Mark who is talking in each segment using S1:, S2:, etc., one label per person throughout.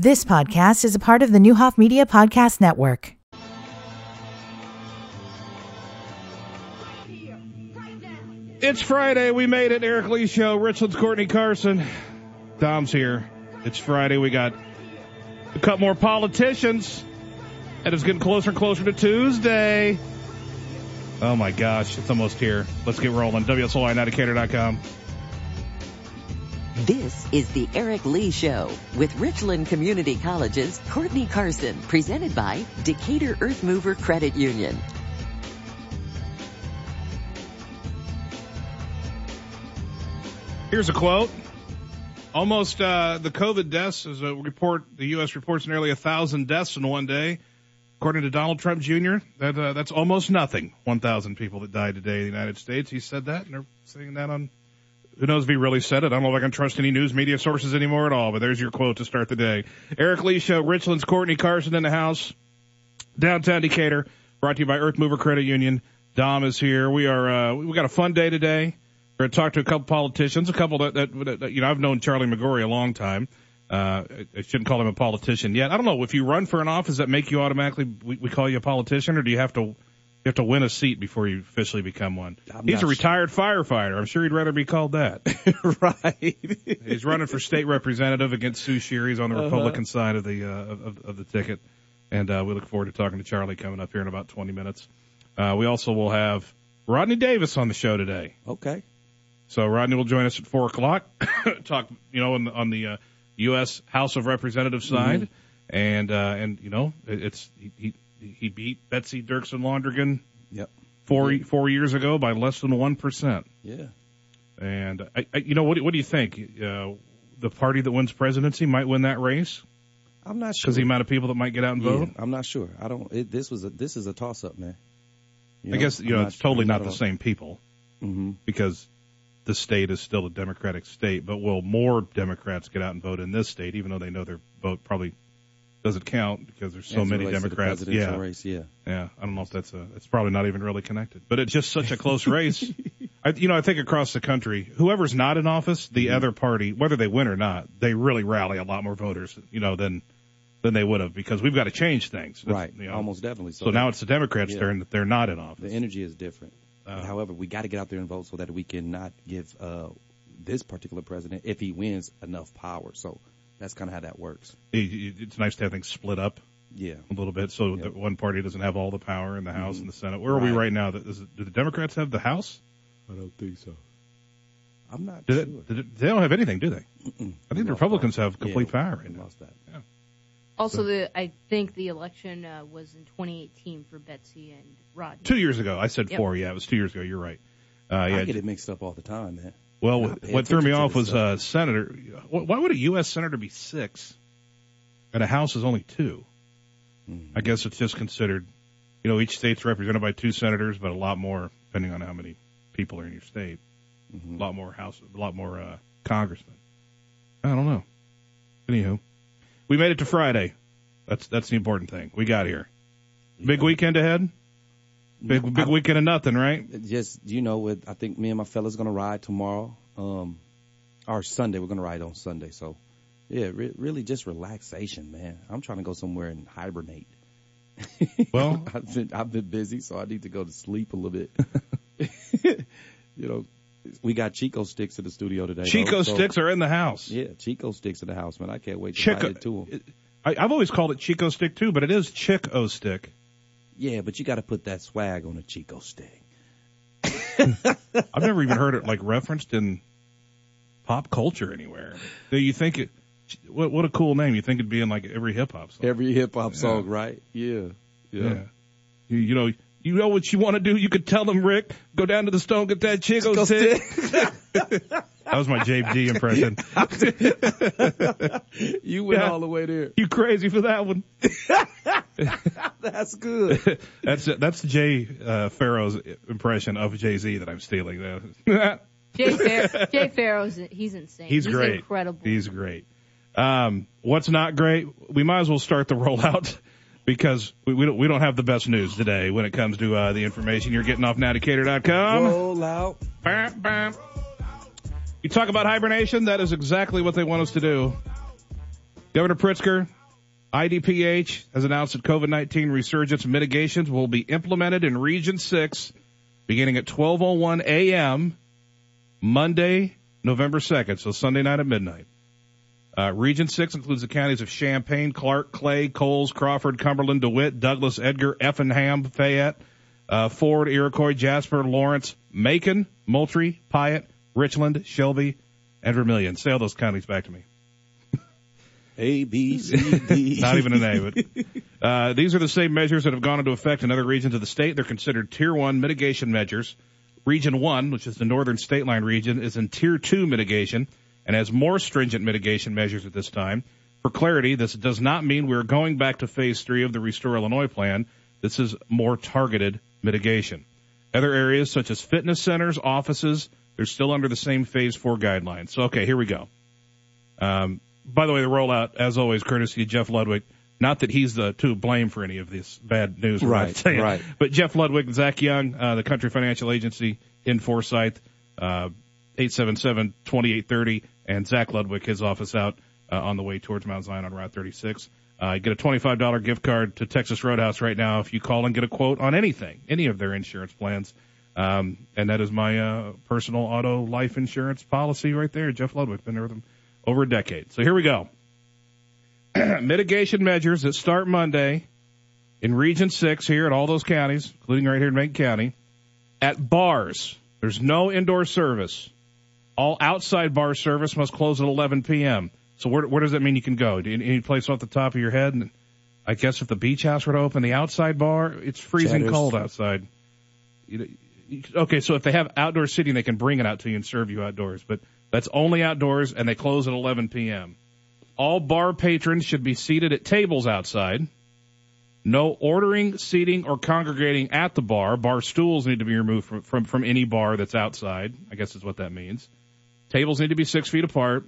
S1: This podcast is a part of the Neuhoff Media Podcast Network.
S2: It's Friday. We made it. Aric Leigh Show. Richland's Courtney Carson. Dom's here. It's Friday. We got a couple more politicians. And it's getting closer and closer to Tuesday. Oh my gosh. It's almost here. Let's get rolling. WSOI9decatur.com.
S3: This is the Aric Leigh Show with Richland Community College's Courtney Carson, presented by Decatur Earth Mover Credit Union.
S2: Here's a quote. Almost uh, the COVID deaths is a report. The U.S. reports nearly a thousand deaths in one day, according to Donald Trump Jr. That uh, that's almost nothing. One thousand people that died today in the United States. He said that, and they're saying that on. Who knows if he really said it? I don't know if I can trust any news media sources anymore at all. But there's your quote to start the day. Aric Leigh Show, Richland's Courtney Carson in the house, downtown Decatur, brought to you by Earth Mover Credit Union. Dom is here. We are uh, we got a fun day today. We're going to talk to a couple politicians, a couple that, that, that you know, I've known Charlie McGorray a long time. Uh, I shouldn't call him a politician yet. I don't know if you run for an office that make you automatically, we, we call you a politician or do you have to, you have to win a seat before you officially become one?
S4: I'm
S2: He's a retired firefighter. I'm sure he'd rather be called that.
S4: right.
S2: He's running for state representative against Sue Scherer. He's on the
S4: Uh-huh.
S2: Republican side of the, uh, of, of the ticket. And, uh, we look forward to talking to Charlie coming up here in about 20 minutes. Uh, we also will have Rodney Davis on the show today.
S4: okay.
S2: So Rodney will join us at four o'clock. Talk, you know, on the, on the uh, U.S. House of Representatives side, and uh, and you know, it, it's he, he he beat Betsy Dirksen Londrigan
S4: Yep.
S2: four four years ago by less than one percent.
S4: Yeah.
S2: And I, I, you know, what do, what do you think? Uh, the party that wins presidency might win that race
S4: I'm not sure.
S2: because the amount of people that might get out and
S4: yeah,
S2: vote.
S4: I'm not sure. I don't. It, this was a. This is a toss up, man. You
S2: I guess you know
S4: I'm
S2: it's totally
S4: I'm
S2: not the same people
S4: Mm-hmm.
S2: because the state is still a Democratic state, but will more Democrats get out and vote in this state, even though they know their vote probably doesn't count because there's so many Democrats. Yeah,
S4: race. Yeah.
S2: yeah. I don't know if that's a. It's probably not even really connected, but it's just such a close race. I, you know, I think across the country, whoever's not in office, the
S4: Mm-hmm.
S2: other party, whether they win or not, they really rally a lot more voters, you know, than than they would have because we've got to change things. That's,
S4: Right.
S2: you know.
S4: Almost definitely.
S2: So, now it's the Democrats'
S4: Yeah.
S2: turn that they're not in office.
S4: the energy is different.
S2: Uh,
S4: However, we got to get out there and vote so that we can not give uh, this particular president, if he wins, enough power. So that's kind of how that works.
S2: it's nice to have things split up.
S4: Yeah.
S2: a little bit so
S4: Yep.
S2: that one party doesn't have all the power in the House
S4: Mhm.
S2: and the Senate. Where are we
S4: Right.
S2: right now? Is it- Do the Democrats have the House?
S4: I don't think so. I'm not
S2: Do
S4: sure.
S2: they, do they- they don't have anything, do they?
S4: Mm-mm.
S2: I think the Republicans
S4: that.
S2: have complete
S4: Yeah,
S2: power right now.
S4: Lost that.
S5: Also, the I think the election uh, was in 2018 for Betsy and Rodney.
S2: Two years ago, I said
S5: Yep.
S2: four. Yeah, it was two years ago. You're right. Uh, yeah.
S4: I get it mixed up all the time, man.
S2: Well, what threw me off was
S4: stuff.
S2: uh, Senator. Why would a U.S. Senator be six, and a House is only two?
S4: Mhm.
S2: I guess it's just considered. You know, each state's represented by two senators, but a lot more depending on how many people are in your state.
S4: Mhm.
S2: a lot more house, a lot more uh, congressmen. I don't know. Anywho, we made it to Friday. That's that's the important thing. We got here. Big weekend ahead. Big big
S4: I-
S2: weekend of nothing, right?
S4: Just you know, with I think me and my fellas gonna ride tomorrow, um, or Sunday. We're gonna ride on Sunday. So, yeah, re- really just relaxation, man. I'm trying to go somewhere and hibernate.
S2: Well-
S4: I've been I've been busy, so I need to go to sleep a little bit. you know, we got Chico sticks in the studio today. though,
S2: Chico
S4: so-
S2: sticks are in the house.
S4: Yeah, Chico sticks in the house, man. I can't wait to
S2: Chico.
S4: it to 'em.
S2: I, I've always called it Chico stick too, but it is Chick O stick.
S4: Yeah, but you got to put that swag on a Chico stick.
S2: I've never even heard it like referenced in pop culture anywhere. Do you think it? What what a cool name! You think it'd be in like every hip hop song?
S4: Every hip hop
S2: Yeah.
S4: song, right? Yeah.
S2: Yeah. You, you know, you know what you want to do. You could tell them, Rick, go down to the store, get that Chico
S4: Chico
S2: stick. that was my JD impression.
S4: You went
S2: Yeah.
S4: all the way there.
S2: you crazy for that one?
S4: That's good.
S2: That's that's Jay uh, Pharoah's impression of Jay Z that I'm stealing.
S5: Jay, Far- Jay Pharoah's he's insane.
S2: He's great.
S5: incredible.
S2: He's great. Um, what's not great? We might as well start the rollout because we, we don't we don't have the best news today when it comes to uh, the information you're getting off nowdecatur.com.
S4: Roll out.
S2: Bam, bam. You talk about hibernation, that is exactly what they want us to do. Governor Pritzker, IDPH has announced that COVID-19 resurgence mitigations will be implemented in Region 6 beginning at 12:01 a.m. Monday, November 2nd, so Sunday night at midnight. Uh, Region 6 includes the counties of Champaign, Clark, Clay, Coles, Crawford, Cumberland, DeWitt, Douglas, Edgar, Effingham, Fayette, uh, Ford, Iroquois, Jasper, Lawrence, Macon, Moultrie, Piatt, Richland, Shelby, and Vermilion. Say all those counties back to me.
S4: A, B, C, D.
S2: Not even an A, but uh, these are the same measures that have gone into effect in other regions of the state. They're considered Tier 1 mitigation measures. Region 1, which is the northern state line region, is in Tier 2 mitigation and has more stringent mitigation measures at this time. For clarity, this does not mean we're going back to Phase 3 of the Restore Illinois plan. This is more targeted mitigation. Other areas such as fitness centers, offices, they're still under the same Phase 4 guidelines. So, okay, here we go. Um, by the way, the rollout, as always, courtesy of Jeff Ludwig. Not that he's the to blame for any of this bad news,
S4: Right, right.
S2: But Jeff Ludwig and Zach Young, uh, the Country Financial Agency in Forsyth, uh, 877-2830, and Zach Ludwig, his office out uh, on the way towards Mount Zion on Route 36. Uh, you get a $25 gift card to Texas Roadhouse right now if you call and get a quote on anything, any of their insurance plans. Um, and that is my uh, personal auto life insurance policy right there. Jeff Ludwig, been there with him over a decade. So here we go. Mitigation measures that start Monday in Region 6 here at all those counties, including right here in Macon County, at bars. There's no indoor service. All outside bar service must close at 11 p.m. So where, where does that mean you can go? Any place off the top of your head? And I guess if the beach house were to open the outside bar, it's freezing
S4: Cheddar's.
S2: cold outside. Okay, so if they have outdoor seating, they can bring it out to you and serve you outdoors. But that's only outdoors, and they close at 11 p.m. All bar patrons should be seated at tables outside. No ordering, seating, or congregating at the bar. Bar stools need to be removed from, from, from any bar that's outside. I guess is what that means. Tables need to be six feet apart.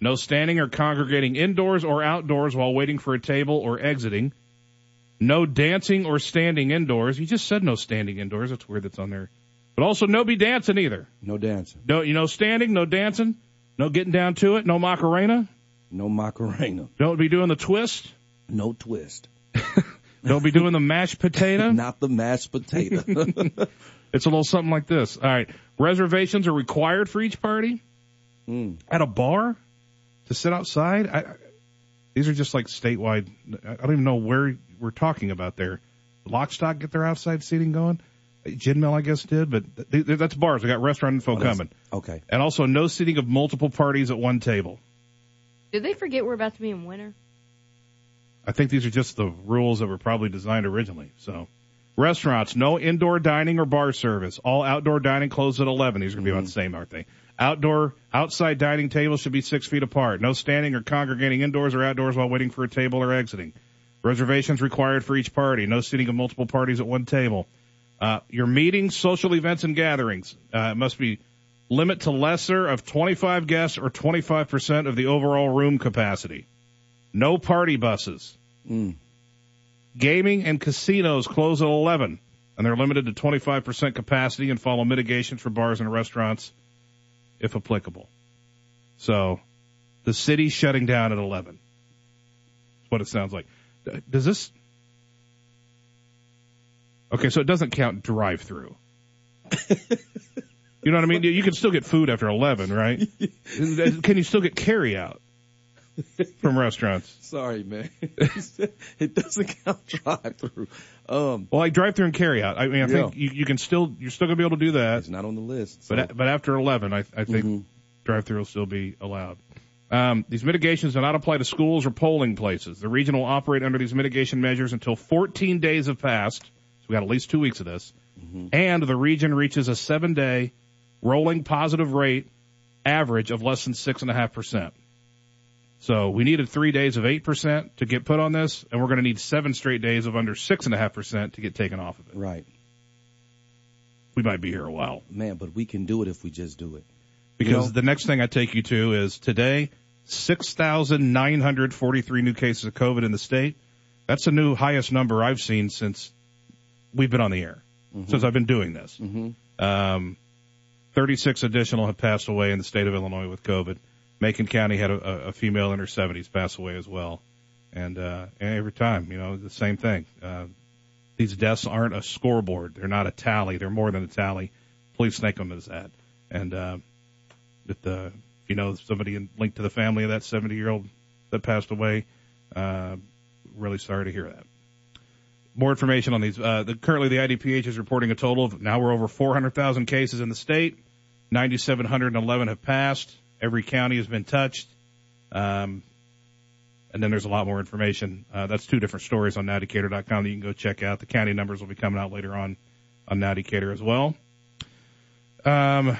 S2: No standing or congregating indoors or outdoors while waiting for a table or exiting. No dancing or standing indoors. You just said no standing indoors. That's weird that's on there. But also no be dancing either.
S4: No dancing.
S2: No, you know, standing, no dancing, no getting down to it, no macarena.
S4: No Macarena.
S2: Don't be doing the twist.
S4: No twist.
S2: Don't be doing the mashed potato.
S4: Not the mashed potato.
S2: It's a little something like this. All right. Reservations are required for each party
S4: Mm.
S2: at a bar to sit outside. I, I- these are just like statewide. I don't even know where we're talking about there. Lockstock get their outside seating going. Gin Mill, I guess, did, but th- th- that's bars. We got restaurant info
S4: Oh,
S2: coming.
S4: Okay.
S2: And also no seating of multiple parties at one table.
S5: Did they forget we're about to be in winter?
S2: I think these are just the rules that were probably designed originally. So, restaurants, no indoor dining or bar service. All outdoor dining closed at 11. These are going to be about the mm-hmm. same, aren't they? Outdoor, outside dining tables should be six feet apart. No standing or congregating indoors or outdoors while waiting for a table or exiting. Reservations required for each party. No seating of multiple parties at one table. Uh, your meetings, social events, and gatherings uh, must be limit to lesser of 25 guests or 25% of the overall room capacity. No party buses.
S4: Mm.
S2: Gaming and casinos close at 11, and they're limited to 25% capacity and follow mitigations for bars and restaurants if applicable. So, the city's shutting down at 11. That's what it sounds like. Does this. Okay, so it doesn't count drive through. you know what I mean? You can still get food after 11, right? Can you still get carry out from restaurants?
S4: Sorry, man. it doesn't count drive through. Um,
S2: Well, like drive through and carry out. I mean, I think you, you can still you're still gonna be able to do that,
S4: it's not on the list. So.
S2: but but after 11, I I think
S4: Mhm.
S2: drive through will still be allowed. Um, these mitigations do not apply to schools or polling places. The region will operate under these mitigation measures until 14 days have passed. So we got at least two weeks of this, and the region reaches a seven-day rolling positive rate average of less than six and a half percent. So we needed three days of eight percent to get put on this, and we're going to need seven straight days of under six and a half percent to get taken off of it.
S4: right,
S2: We might be here a while
S4: man. But we can do it if we just do it.
S2: because
S4: know-
S2: the next thing I take you to is today, six thousand nine hundred forty-three new cases of COVID in the state. That's the new highest number I've seen since we've been on the air, since I've been doing this.
S4: Mm-hmm.
S2: Um, 36 additional have passed away in the state of Illinois with COVID. Macon County had a, a female in her 70s pass away as well. And, uh, every time, you know, the same thing. Uh, these deaths aren't a scoreboard. They're not a tally. They're more than a tally. Please thank them as that. And, uh, if the, you know, somebody in, linked to the family of that 70 year old that passed away, uh, really sorry to hear that. More information on these. Uh, the, currently the IDPH is reporting a total of now we're over 400,000 cases in the state. 9,711 have passed. Every county has been touched. Um, and then there's a lot more information. Uh, that's two different stories on nowdecatur.com that you can go check out. The county numbers will be coming out later on on Now as well. Um,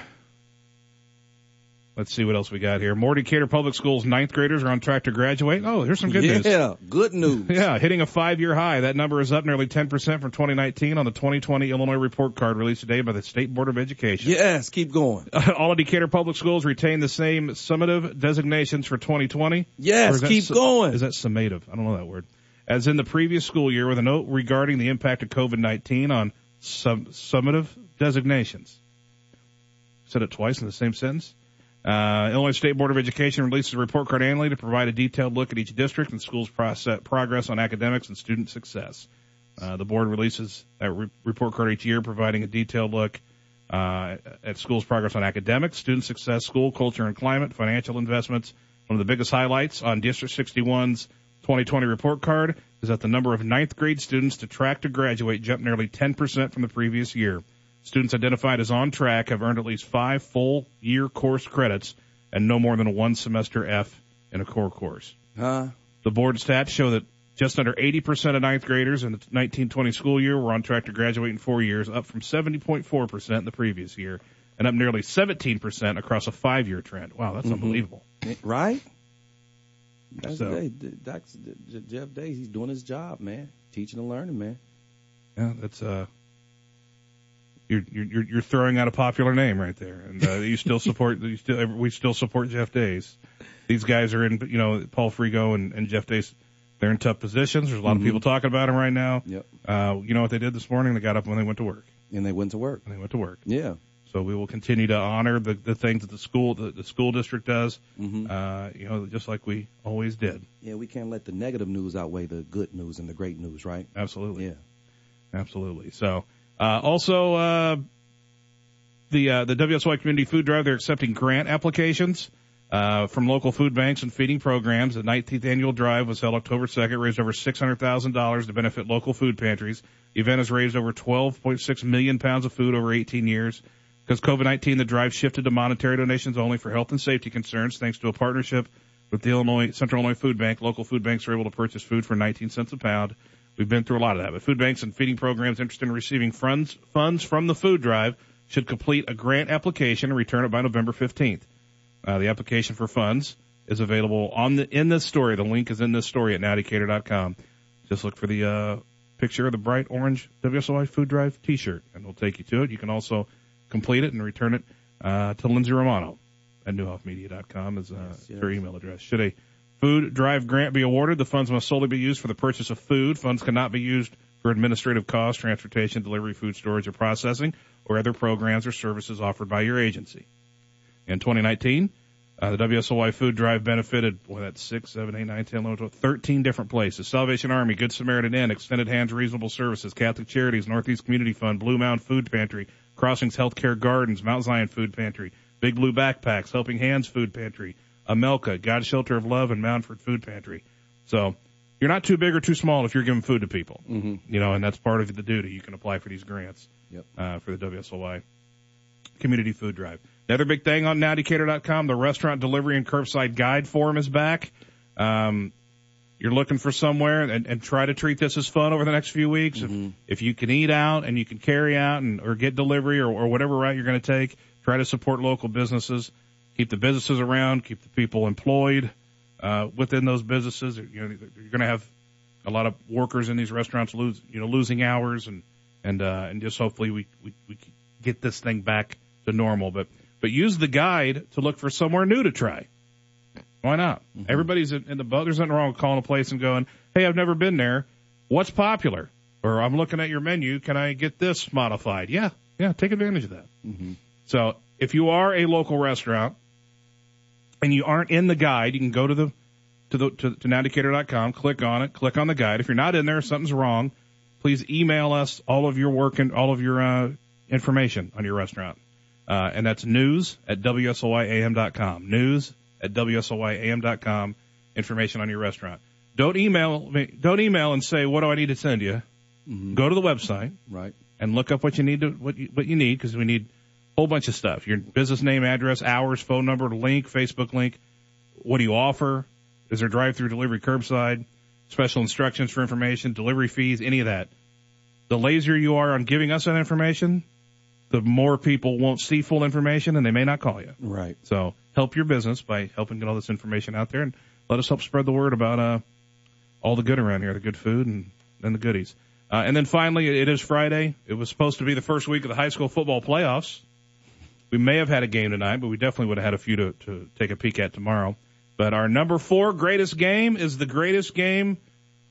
S2: Let's see what else we got here. More Decatur Public Schools ninth graders are on track to graduate. Oh, here's some good
S4: yeah,
S2: news.
S4: Yeah, good news.
S2: Yeah, hitting a five-year high. That number is up nearly 10% from 2019 on the 2020 Illinois report card released today by the State Board of Education.
S4: Yes, keep going.
S2: All of Decatur Public Schools retain the same summative designations for 2020.
S4: Yes, keep
S2: su-
S4: going.
S2: Is that summative? I don't know that word. As in the previous school year, with a note regarding the impact of COVID-19 on sum- summative designations. Said it twice in the same sentence. Uh, Illinois State Board of Education releases a report card annually to provide a detailed look at each district and school's process, progress on academics and student success. Uh, the board releases a re- report card each year, providing a detailed look uh, at school's progress on academics, student success, school culture and climate, financial investments. One of the biggest highlights on District 61's 2020 report card is that the number of ninth grade students to track to graduate jumped nearly 10% from the previous year. Students identified as on track have earned at least five full year course credits and no more than a one semester F in a core course.
S4: Huh?
S2: The board stats show that just under 80% of ninth graders in the 1920 school year were on track to graduate in four years, up from 70.4% in the previous year, and up nearly 17% across a five year trend. Wow, that's unbelievable.
S4: Right? That's
S2: So-
S4: Day- that's Jeff Day. He's doing his job, man. Teaching and learning, man.
S2: Yeah, that's uh, you're you're you're throwing out a popular name right there, and uh, you still support you still we still support Jeff Days. These guys are in you know Paul Fregeau and, and Jeff Days. They're in tough positions. There's a lot of people talking about them right now.
S4: Yep.
S2: Uh, you know what they did this morning? They got up when they went to work.
S4: And they went to work.
S2: And they went to work.
S4: Yeah.
S2: So we will continue to honor the, the things that the school the, the school district does.
S4: Mhm.
S2: Uh, you know, just like we always did.
S4: Yeah, we can't let the negative news outweigh the good news and the great news, right?
S2: Absolutely.
S4: Yeah.
S2: Absolutely. So, uh, also, uh, the, uh, the WSY Community Food Drive, they're accepting grant applications, uh, from local food banks and feeding programs. The 19th annual drive was held October 2nd, raised over $600,000 to benefit local food pantries. The event has raised over 12.6 million pounds of food over 18 years. Because COVID-19, the drive shifted to monetary donations only for health and safety concerns, thanks to a partnership with the Illinois Central Illinois Food Bank. Local food banks are able to purchase food for 19 cents a pound. We've been through a lot of that. But food banks and feeding programs interested in receiving funds funds from the food drive should complete a grant application and return it by November 15th. Uh, the application for funds is available on the in this story. The link is in this story at nowdecatur.com. Just look for the uh, picture of the bright orange WSOY Food Drive T-shirt, and it'll take you to it. You can also complete it and return it uh, to Lindsay Romano at neuhoffmedia.com is uh,
S4: yes.
S2: her email address. Should a food drive grant be awarded, the funds must solely be used for the purchase of food. Funds cannot be used for administrative costs, transportation, delivery, food storage, or processing, or other programs or services offered by your agency. In 2019, uh, the WSOY food drive benefited, boy, that's 6, 7, 8, 9, 10, 11, 12, 13 different places. Salvation Army, Good Samaritan Inn, Extended Hands Reasonable Services, Catholic Charities, Northeast Community Fund, Blue Mound Food Pantry, Crossings Healthcare Gardens, Mount Zion Food Pantry, Big Blue Backpacks, Helping Hands Food Pantry, Amelka, God's Shelter of Love, and Moundford Food Pantry. So, you're not too big or too small if you're giving food to people.
S4: Mm-hmm.
S2: You know, and that's part of the duty. You can apply for these grants
S4: Yep.
S2: uh, for the WSOY Community Food Drive. Another big thing on nowdecatur.com, the restaurant delivery and curbside guide forum is back. Um, you're looking for somewhere and, and try to treat this as fun over the next few weeks. If, if you can eat out and you can carry out and or get delivery or, or whatever route you're going to take, try to support local businesses, keep the businesses around, keep the people employed uh, within those businesses. You know, you're going to have a lot of workers in these restaurants lose, you know, losing hours and and uh, and just hopefully we, we we get this thing back to normal. But but use the guide to look for somewhere new to try. Why not? Everybody's in, in the boat. There's nothing wrong with calling a place and going, "Hey, I've never been there. What's popular?" Or I'm looking at your menu. Can I get this modified? Yeah, yeah. Take advantage of that.
S4: Mm-hmm.
S2: So if you are a local restaurant and you aren't in the guide, you can go to the to the to, to nowdecatur.com, click on it, click on the guide. If you're not in there, something's wrong. Please email us all of your work and all of your uh, information on your restaurant, uh, and that's news at wsoyam.com. News at wsoyam.com. Information on your restaurant. Don't email me. Don't email and say what do I need to send you. Go to the website
S4: Right.
S2: and look up what you need to what you, what you need because we need whole bunch of stuff. Your business name, address, hours, phone number, link, Facebook link. What do you offer? Is there drive-through delivery, curbside, special instructions for information, delivery fees, any of that? The lazier you are on giving us that information, the more people won't see full information and they may not call you.
S4: Right.
S2: So help your business by helping get all this information out there and let us help spread the word about uh, all the good around here, the good food and, and the goodies. Uh, and then finally, it is Friday. It was supposed to be the first week of the high school football playoffs. We may have had a game tonight, but we definitely would have had a few to, to take a peek at tomorrow. But our number four greatest game is the greatest game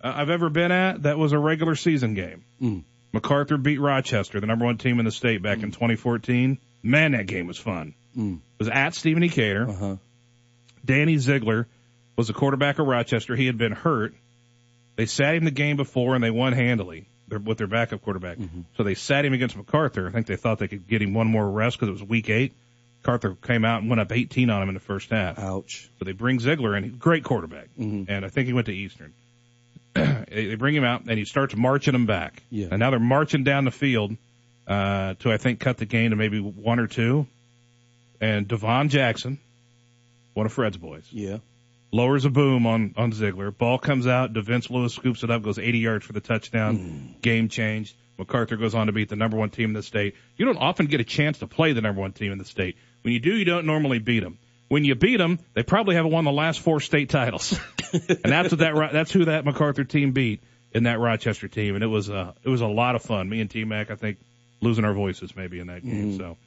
S2: uh, I've ever been at. That was a regular season game.
S4: Mm.
S2: MacArthur beat Rochester, the number one team in the state back in 2014. Man, that game was fun.
S4: Mm.
S2: It was at Stephen E. Cater.
S4: Uh huh.
S2: Danny Ziegler was the quarterback of Rochester. He had been hurt. They sat him the game before and they won handily their, with their backup quarterback. So they sat him against MacArthur. I think they thought they could get him one more rest because it was week eight. MacArthur came out and went up 18 on him in the first half.
S4: Ouch.
S2: So they bring Ziegler in, great quarterback,
S4: Mhm.
S2: and I think he went to Eastern. they bring him out and he starts marching them back.
S4: Yeah.
S2: And now they're marching down the field uh, to I think cut the game to maybe one or two. And Devon Jackson, one of Fred's boys,
S4: Yeah.
S2: Lowers a boom on on Ziegler. Ball comes out. DeVince Lewis scoops it up, goes 80 yards for the touchdown. Game changed. MacArthur goes on to beat the number one team in the state. You don't often get a chance to play the number one team in the state. When you do, you don't normally beat them. When you beat them, they probably haven't won the last four state titles, and that's what that that's who that MacArthur team beat in that Rochester team, and it was uh it was a lot of fun. Me and T Mac, I think, losing our voices maybe in that game. So.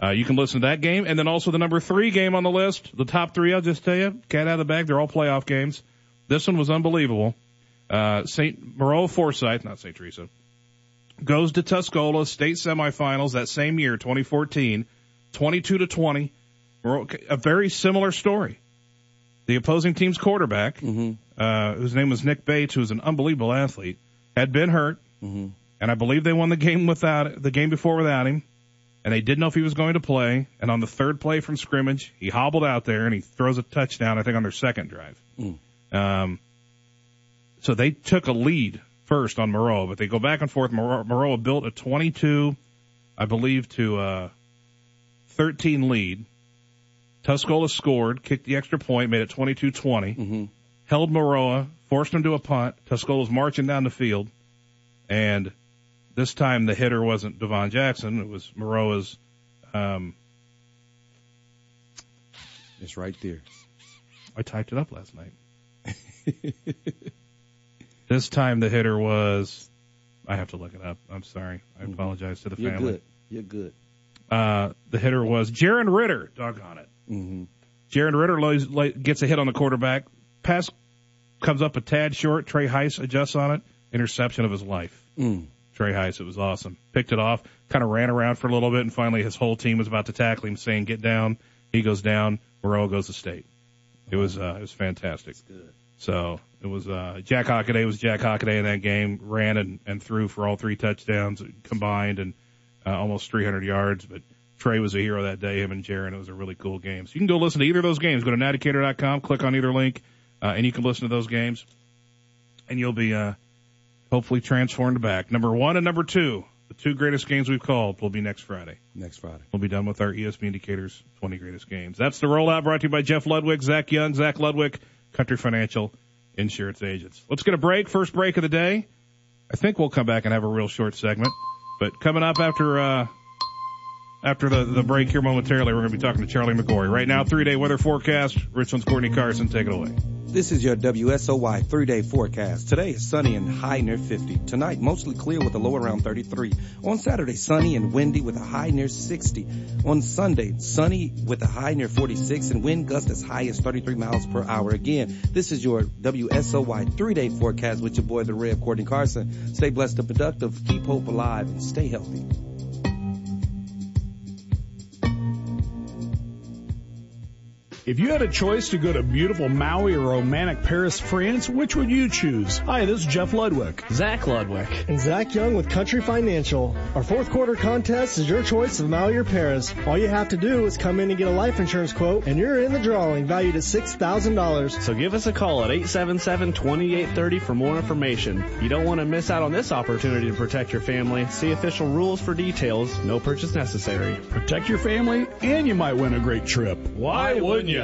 S2: Uh, you can listen to that game, and then also the number three game on the list. The top three, I'll just tell you, cat out of the bag. They're all playoff games. This one was unbelievable. Uh, St. Maroa Forsyth, not St. Teresa, goes to Tuscola state semifinals that same year, 2014, 22 to 20. Maroa, a very similar story. The opposing team's quarterback, uh, whose name was Nick Bates, who's an unbelievable athlete, had been hurt, and I believe they won the game without the game before without him and they didn't know if he was going to play. And on the third play from scrimmage, he hobbled out there and he throws a touchdown. I think on their second drive. Um, so they took a lead first on Maroa, but they go back and forth. Maroa, Maroa built a 22, I believe, to uh, 13 lead. Tuscola scored, kicked the extra point, made it 22-20. Held Maroa, forced him to a punt. Tuscola's marching down the field, and this time the hitter wasn't Devon Jackson. It was Maroa's. Um,
S4: It's right there.
S2: I typed it up last night. this time the hitter was. I have to look it up. I'm sorry. I apologize to the family.
S4: You're good. You're good.
S2: Uh, the hitter was Jaron Ritter. Doggone it.
S4: Mm-hmm.
S2: Jaron Ritter lays, lay, gets a hit on the quarterback. Pass comes up a tad short. Trey Heiss adjusts on it. Interception of his life.
S4: Mm.
S2: Trey Heiss. It was awesome. Picked it off, kind of ran around for a little bit, and finally his whole team was about to tackle him, saying, "Get down." He goes down. Maroa goes to state. It was uh, it was fantastic. So it was uh, Jack Hockaday was Jack Hockaday in that game. Ran and, and threw for all three touchdowns combined and uh, almost 300 yards. But Trey was a hero that day. Him and Jaron. It was a really cool game. So you can go listen to either of those games. Go to nowdecatur.com, click on either link, uh, and you can listen to those games. And you'll be uh, hopefully transformed back. Number one and number two, the two greatest games we've called, will be next Friday.
S4: Next Friday.
S2: We'll be done with our ESP indicators 20 greatest games. That's the rollout brought to you by Jeff Ludwig, Zach Young, Zach Ludwig, Country Financial Insurance Agents. Let's get a break. First break of the day. I think we'll come back and have a real short segment. But coming up after, uh, after the, the break here momentarily, we're going to be talking to Charlie McGorray. Right now, three day weather forecast. Richland's Courtney Carson, take it away.
S4: This is your WSOY three day forecast. Today is sunny and high near 50. Tonight, mostly clear with a low around 33. On Saturday, sunny and windy with a high near 60. On Sunday, sunny with a high near 46 and wind gust as high as 33 miles per hour. Again, this is your WSOY three day forecast with your boy, the Red Courtney Carson. Stay blessed and productive, keep hope alive, and stay healthy.
S6: If you had a choice to go to beautiful Maui or romantic Paris, France, which would you choose? Hi, this is Jeff Ludwig.
S7: Zach Ludwig.
S8: And Zach Young with Country Financial. Our fourth quarter contest is your choice of Maui or Paris. All you have to do is come in and get a life insurance quote, and you're in the drawing, valued at $6,000.
S7: So give us a call at 877-2830 for more information. You don't want to miss out on this opportunity to protect your family. See official rules for details. No purchase necessary.
S6: Protect your family, and you might win a great trip. Why wouldn't you?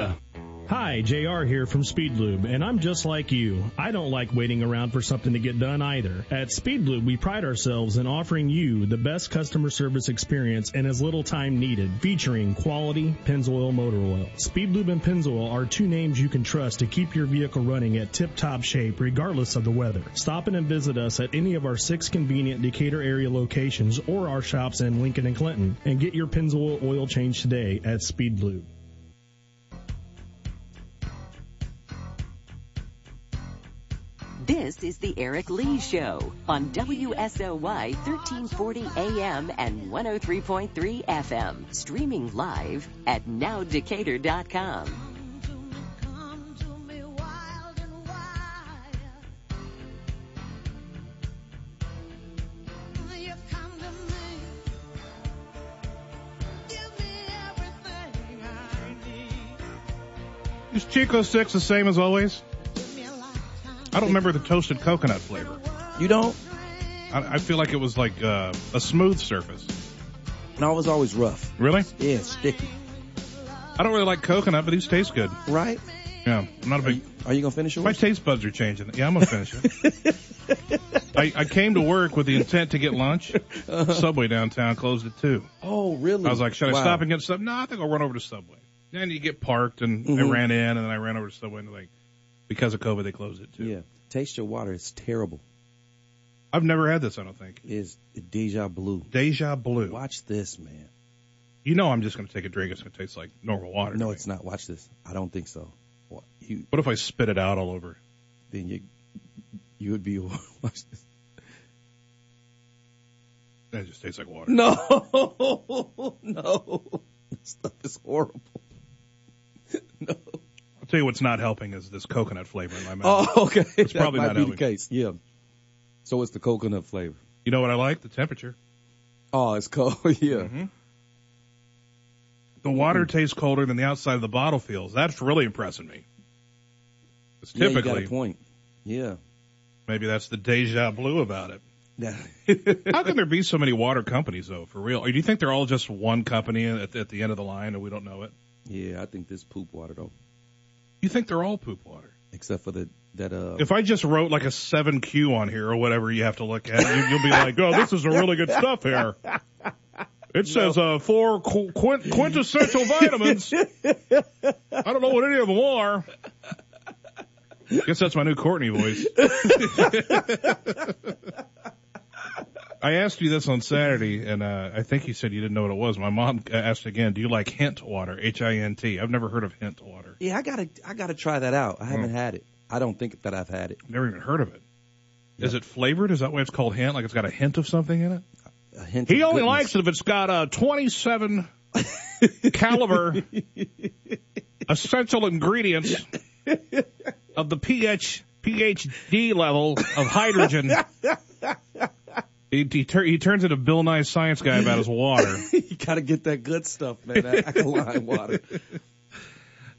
S9: Hi, JR here from Speed Lube, and I'm just like you. I don't like waiting around for something to get done either. At Speed Lube, we pride ourselves in offering you the best customer service experience in as little time needed, featuring quality Pennzoil motor oil. Speed Lube and Pennzoil are two names you can trust to keep your vehicle running at tip-top shape regardless of the weather. Stop in and visit us at any of our six convenient Decatur area locations or our shops in Lincoln and Clinton and get your Pennzoil oil change today at Speed Lube.
S3: This is the Aric Leigh Show on WSOY 1340 AM and 103.3 FM. Streaming live at nowdecatur.com.
S2: Is Chico Six the same as always? I don't remember the toasted coconut flavor.
S4: You don't?
S2: I, I feel like it was like uh, a smooth surface.
S4: No, it was always rough.
S2: Really?
S4: Yeah, sticky.
S2: I don't really like coconut, but these taste good.
S4: Right?
S2: Yeah, I'm not a
S4: Are
S2: big.
S4: you, are you gonna finish yours?
S2: My taste buds are changing. Yeah, I'm gonna finish it. I, I came to work with the intent to get lunch. Subway downtown closed at two.
S4: oh, really?
S2: I was like, should I stop and get something? No, I think I'll run over to Subway. Then you get parked, and I
S4: Mhm.
S2: ran in, and then I ran over to Subway, and like, because of COVID, they closed it too.
S4: Yeah. Taste your water. It's terrible.
S2: I've never had this. I don't think.
S4: is deja blue.
S2: Deja blue.
S4: Watch this, man.
S2: You know, I'm just gonna take a drink. It's gonna taste like normal water.
S4: No, it's not. Watch this. I don't think so. What? You
S2: What if I spit it out all over?
S4: then you you would be watch this.
S2: It just tastes like water.
S4: No, no, this stuff is horrible. no.
S2: Tell you what's not helping is this coconut flavor in my mouth.
S4: Oh, okay.
S2: It's
S4: That
S2: probably
S4: might
S2: not
S4: be the
S2: helping.
S4: case. Yeah. So it's the coconut flavor.
S2: You know what I like? The temperature.
S4: Oh, it's cold. yeah.
S2: Mhm. The water tastes colder than the outside of the bottle feels. That's really impressing me. It's
S4: Yeah, you got a point. Yeah.
S2: maybe that's the deja blue about it.
S4: Yeah.
S2: How can there be so many water companies though? For real? Or do you think they're all just one company at, at the end of the line and we don't know it?
S4: yeah, I think this poop water though,
S2: You think they're all poop water?
S4: except for the that uh.
S2: If I just wrote like a seven Q on here or whatever you have to look at, you, you'll be like, "Oh, this is a really good stuff here." It says uh, four qu- quint- quintessential vitamins. I don't know what any of them are. Guess that's my new Courtney voice. I asked you this on Saturday, and uh, I think you said you didn't know what it was. My mom asked again, "Do you like Hint water? H I N T? I've never heard of Hint water.
S4: yeah, I gotta I gotta try that out. I haven't had it. I don't think that I've had it.
S2: Never even heard of it. Is it flavored? Is that why it's called Hint? Like it's got a hint of something in it?
S4: A hint
S2: He only
S4: goodness.
S2: likes it if it's got a 27 caliber essential ingredients of the pH PhD level of hydrogen. He, he, tur- he turns into Bill Nye Science Guy about his water.
S4: you gotta get that good stuff, man. That alkaline water.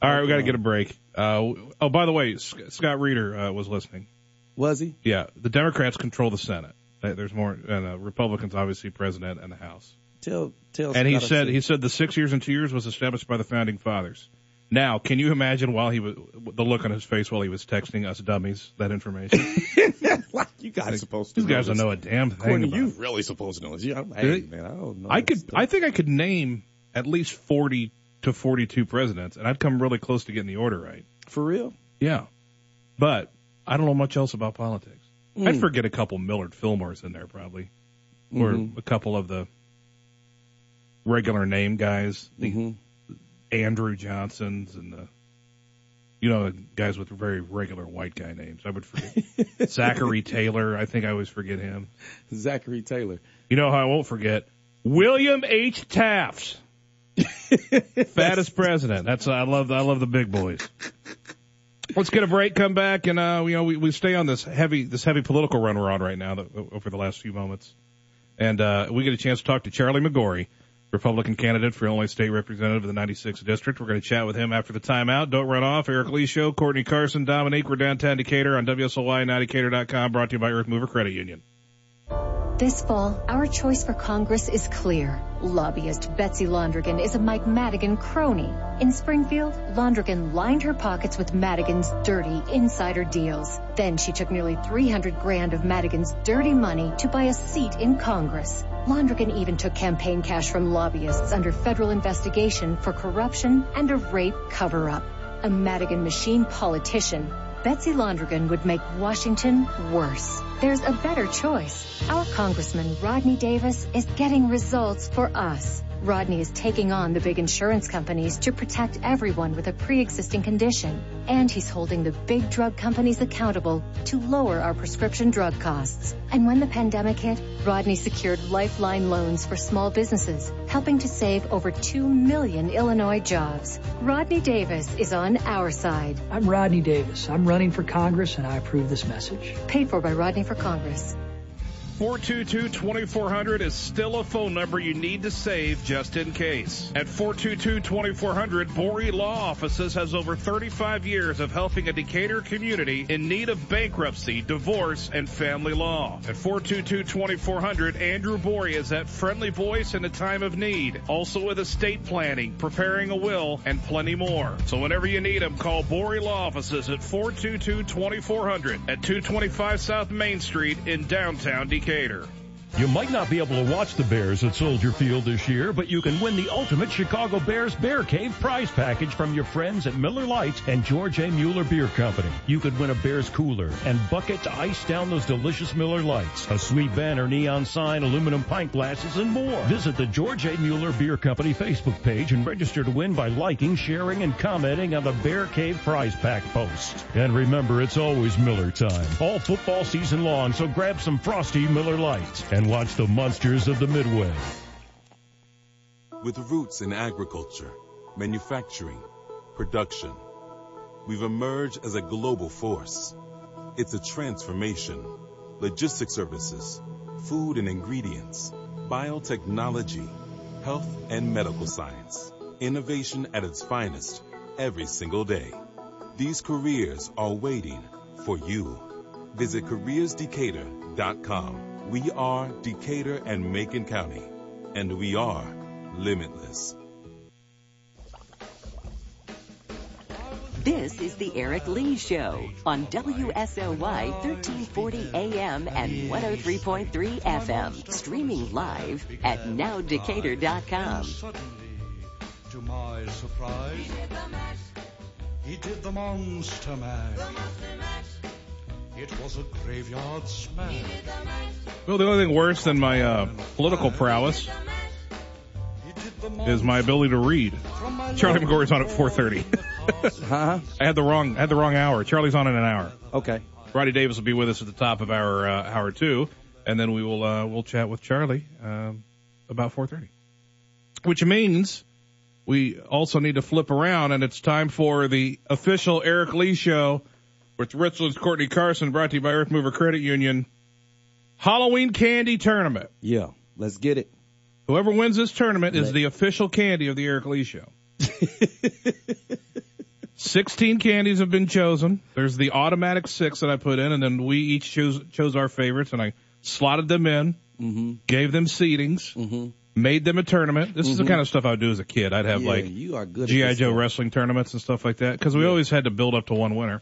S2: All right, we got to get a break. Uh, oh, by the way, Scott Reeder uh, was listening.
S4: Was he?
S2: Yeah, the Democrats control the Senate. There's more, and uh, Republicans obviously president and the House.
S4: Tell tell.
S2: And he
S4: Scott I
S2: said he said the six years and two years was established by the founding fathers. Now, can you imagine while he was the look on his face while he was texting us dummies that information?
S4: like you guys supposed to.
S2: These guys don't know a damn thing.
S4: Courtney,
S2: about
S4: you
S2: it.
S4: really supposed to know this. Yeah, hey, man, I don't know.
S2: I could.
S4: stuff.
S2: I think I could name at least forty to forty-two presidents, and I'd come really close to getting the order right.
S4: for real.
S2: Yeah, but I don't know much else about politics. I'd
S4: Mm.
S2: forget a couple Millard Fillmores in there probably, or
S4: Mhm.
S2: a couple of the regular name guys, the
S4: Mhm.
S2: Andrew Johnsons and the, you know, the guys with very regular white guy names. I would forget Zachary Taylor. I think I always forget him.
S4: Zachary Taylor.
S2: You know how I won't forget William H. Taft. Fattest president. That's I love I love the big boys. Let's get a break, come back, and uh, you know we, we stay on this heavy this heavy political run we're on right now that, over the last few moments, and uh, we get a chance to talk to Charlie McGorray, Republican candidate for Illinois State Representative of the 96th District. We're going to chat with him after the timeout. Don't run off. Aric Leigh Show, Courtney Carson, Dominique. We're downtown Decatur on WSOY, brought to you by Earth Mover Credit Union.
S10: This fall, our choice for Congress is clear. Lobbyist Betsy Londrigan is a Mike Madigan crony. In Springfield, Londrigan lined her pockets with Madigan's dirty insider deals. Then she took nearly 300 grand of Madigan's dirty money to buy a seat in Congress. Londrigan even took campaign cash from lobbyists under federal investigation for corruption and a rape cover-up. A Madigan machine politician Betsy Londrigan would make Washington worse. There's a better choice. Our Congressman Rodney Davis is getting results for us. Rodney is taking on the big insurance companies to protect everyone with a pre-existing condition. And he's holding the big drug companies accountable to lower our prescription drug costs. And when the pandemic hit, Rodney secured lifeline loans for small businesses, helping to save over 2 million Illinois jobs. Rodney Davis is on our side.
S11: I'm Rodney Davis. I'm running for Congress and I approve this message.
S10: Paid for by Rodney for Congress.
S2: 422-2400 is still a phone number you need to save just in case. At 422-2400, Borey Law Offices has over 35 years of helping a Decatur community in need of bankruptcy, divorce, and family law. At 422-2400, Andrew Borey is that friendly voice in a time of need. Also with estate planning, preparing a will, and plenty more. So whenever you need him, call Borey Law Offices at 422-2400 at 225 South Main Street in downtown Decatur. Decatur.
S12: You might not be able to watch the Bears at Soldier Field this year, but you can win the ultimate Chicago Bears Bear Cave prize package from your friends at Miller Lights and George A. Mueller Beer Company. You could win a Bears cooler and bucket to ice down those delicious Miller Lights, a sweet banner, neon sign, aluminum pint glasses, and more. Visit the George A. Mueller Beer Company Facebook page and register to win by liking, sharing, and commenting on the Bear Cave prize pack post. And remember, it's always Miller time, all football season long, so grab some frosty Miller Lights and and watch the monsters of the Midway.
S13: With roots in agriculture, manufacturing, production, we've emerged as a global force. It's a transformation. Logistics services, food and ingredients, biotechnology, health and medical science. Innovation at its finest every single day. These careers are waiting for you. Visit careersdecatur.com. We are Decatur and Macon County, and we are limitless.
S3: This is the Aric Leigh Show on WSOY 1340 AM and 103.3 FM. Streaming live at nowdecatur.com.
S14: To my surprise, he did the monster mash. It was a graveyard smash.
S2: Well, the only thing worse than my uh, political prowess is my ability to read. Charlie McGorray's on at 4:30.
S4: huh?
S2: I had the wrong I had the wrong hour. Charlie's on in an hour.
S4: Okay.
S2: Roddy Davis will be with us at the top of our uh, hour two, and then we will uh, we'll chat with Charlie um, about 4:30. Which means we also need to flip around, and it's time for the official Aric Leigh show with Richland's Courtney Carson, brought to you by Earth Mover Credit Union. Halloween candy tournament.
S4: Yeah, let's get it.
S2: Whoever wins this tournament is the official candy of the Aric Leigh Show. 16 candies have been chosen. There's the automatic six that I put in, and then we each chose, chose our favorites, and I slotted them in,
S4: mm-hmm.
S2: gave them seedings,
S4: mm-hmm.
S2: made them a tournament. This mm-hmm. is the kind of stuff I would do as a kid. I'd have
S4: yeah,
S2: like
S4: you are good
S2: G.I. Joe wrestling tournaments and stuff like that, because we yeah. always had to build up to one winner.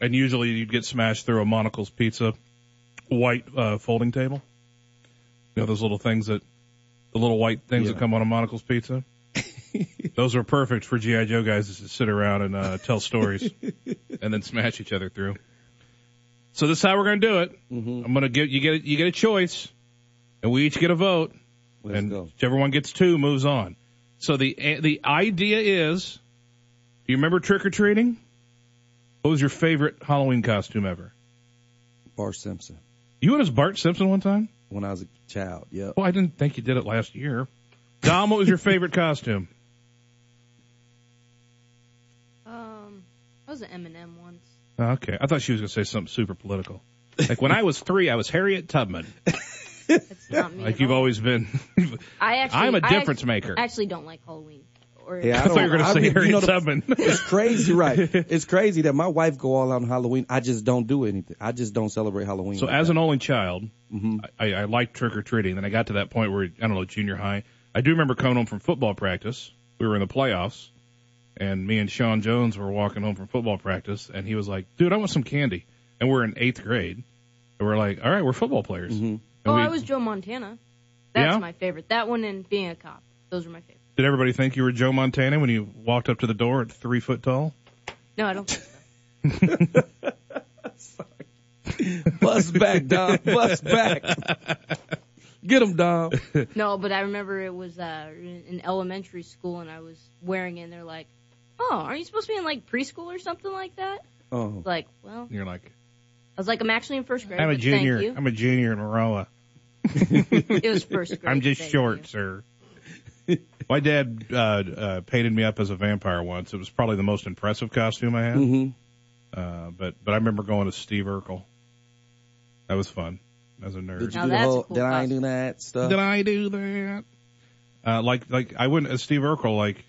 S2: And usually you'd get smashed through a Monical's Pizza white uh, folding table. You know those little things that, the little white things
S4: Yeah.
S2: that come on a Monical's Pizza. those are perfect for GI Joe guys to sit around and uh, tell stories, and then smash each other through. So this is how we're going to do it.
S4: Mm-hmm.
S2: I'm going to get you get you get a choice, and we each get a vote,
S4: Let's
S2: and
S4: go.
S2: whichever one gets two moves on. So the the idea is, do you remember trick or treating? What was your favorite Halloween costume ever?
S4: Bart Simpson.
S2: You went as Bart Simpson one time?
S4: When I was a child, yeah.
S2: Well, I didn't think you did it last year. Dom, what was your favorite costume?
S5: Um, I was an Eminem once.
S2: Okay, I thought she was going to say something super political. Like when I was three, I was Harriet Tubman.
S5: That's not me.
S2: Like
S5: at
S2: you've
S5: all.
S2: always been.
S5: I actually,
S2: I'm a difference
S5: act-
S2: maker.
S5: I actually don't like Halloween. Or
S4: Yeah, I,
S2: I thought you were gonna say
S4: really-
S2: Harriet
S4: you know,
S2: Tubman.
S4: It's crazy, right? It's crazy that my wife go all out on Halloween. I just don't do anything. I just don't celebrate Halloween.
S2: So
S4: like
S2: as
S4: that.
S2: an only child,
S4: Mm-hmm.
S2: I, I liked trick or treating. Then I got to that point where I don't know junior high. I do remember coming home from football practice. We were in the playoffs, and me and Sean Jones were walking home from football practice, and he was like, "Dude, I want some candy." And we're in eighth grade, and we're like, "All right, we're football players."
S4: Mm-hmm.
S5: Oh,
S2: we-
S5: I was Joe Montana. That's
S2: Yeah?
S5: my favorite. That one and being a cop. Those are my favorite.
S2: Did everybody think you were Joe Montana when you walked up to the door at three foot tall?
S5: No, I don't think so.
S4: bust back, Dom. Bust back. Get him, Dom.
S5: No, but I remember it was uh, in in elementary school, and I was wearing it. and They're like, "Oh, aren't you supposed to be in like preschool or something like that?"
S4: Oh.
S5: Like, well,
S2: you're like,
S5: I was like, "I'm actually in first grade."
S2: "I'm a
S5: but
S2: junior.
S5: You.
S2: I'm a junior in Maroa."
S5: it was first grade.
S2: I'm just
S5: thank
S2: short,
S5: you.
S2: sir. My dad uh, uh, painted me up as a vampire once. It was probably the most impressive costume I had.
S4: Mhm.
S2: Uh, but but I remember going to Steve Urkel. That was fun as a nerd.
S4: Did you
S5: Now
S4: do the whole?
S5: cool
S4: did I do that stuff?
S2: Did I do that? Uh, like like I went as Steve Urkel like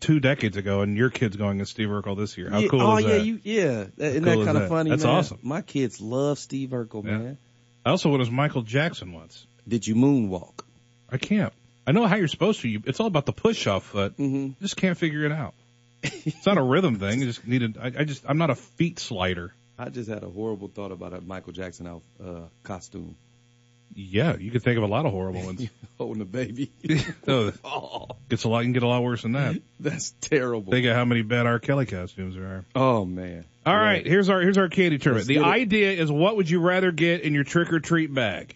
S2: two decades ago, and your kid's going as Steve Urkel this year. How
S4: yeah,
S2: cool
S4: oh
S2: is
S4: yeah,
S2: that?
S4: you yeah. Isn't
S2: cool
S4: that
S2: is
S4: kind of
S2: that?
S4: funny?
S2: That's
S4: man?
S2: awesome.
S4: My kids love Steve Urkel,
S2: Yeah.
S4: man.
S2: I also went as Michael Jackson once.
S4: Did you moonwalk?
S2: I can't. I know how you're supposed to. You, it's all about the push off foot.
S4: Mm-hmm.
S2: Just can't figure it out. it's not a rhythm thing. You just needed. I, I just. I'm not a feet slider.
S4: I just had a horrible thought about a Michael Jackson out, uh, costume
S2: Yeah, you could think of a lot of horrible ones.
S4: holding a baby.
S2: oh,
S4: oh,
S2: gets a lot. Can get a lot worse than that.
S4: that's terrible.
S2: Think of how many bad R. Kelly costumes there are.
S4: Oh man.
S2: All right, here's our here's our candy tournament.
S4: Let's
S2: The idea is what would you rather get in your trick or treat bag?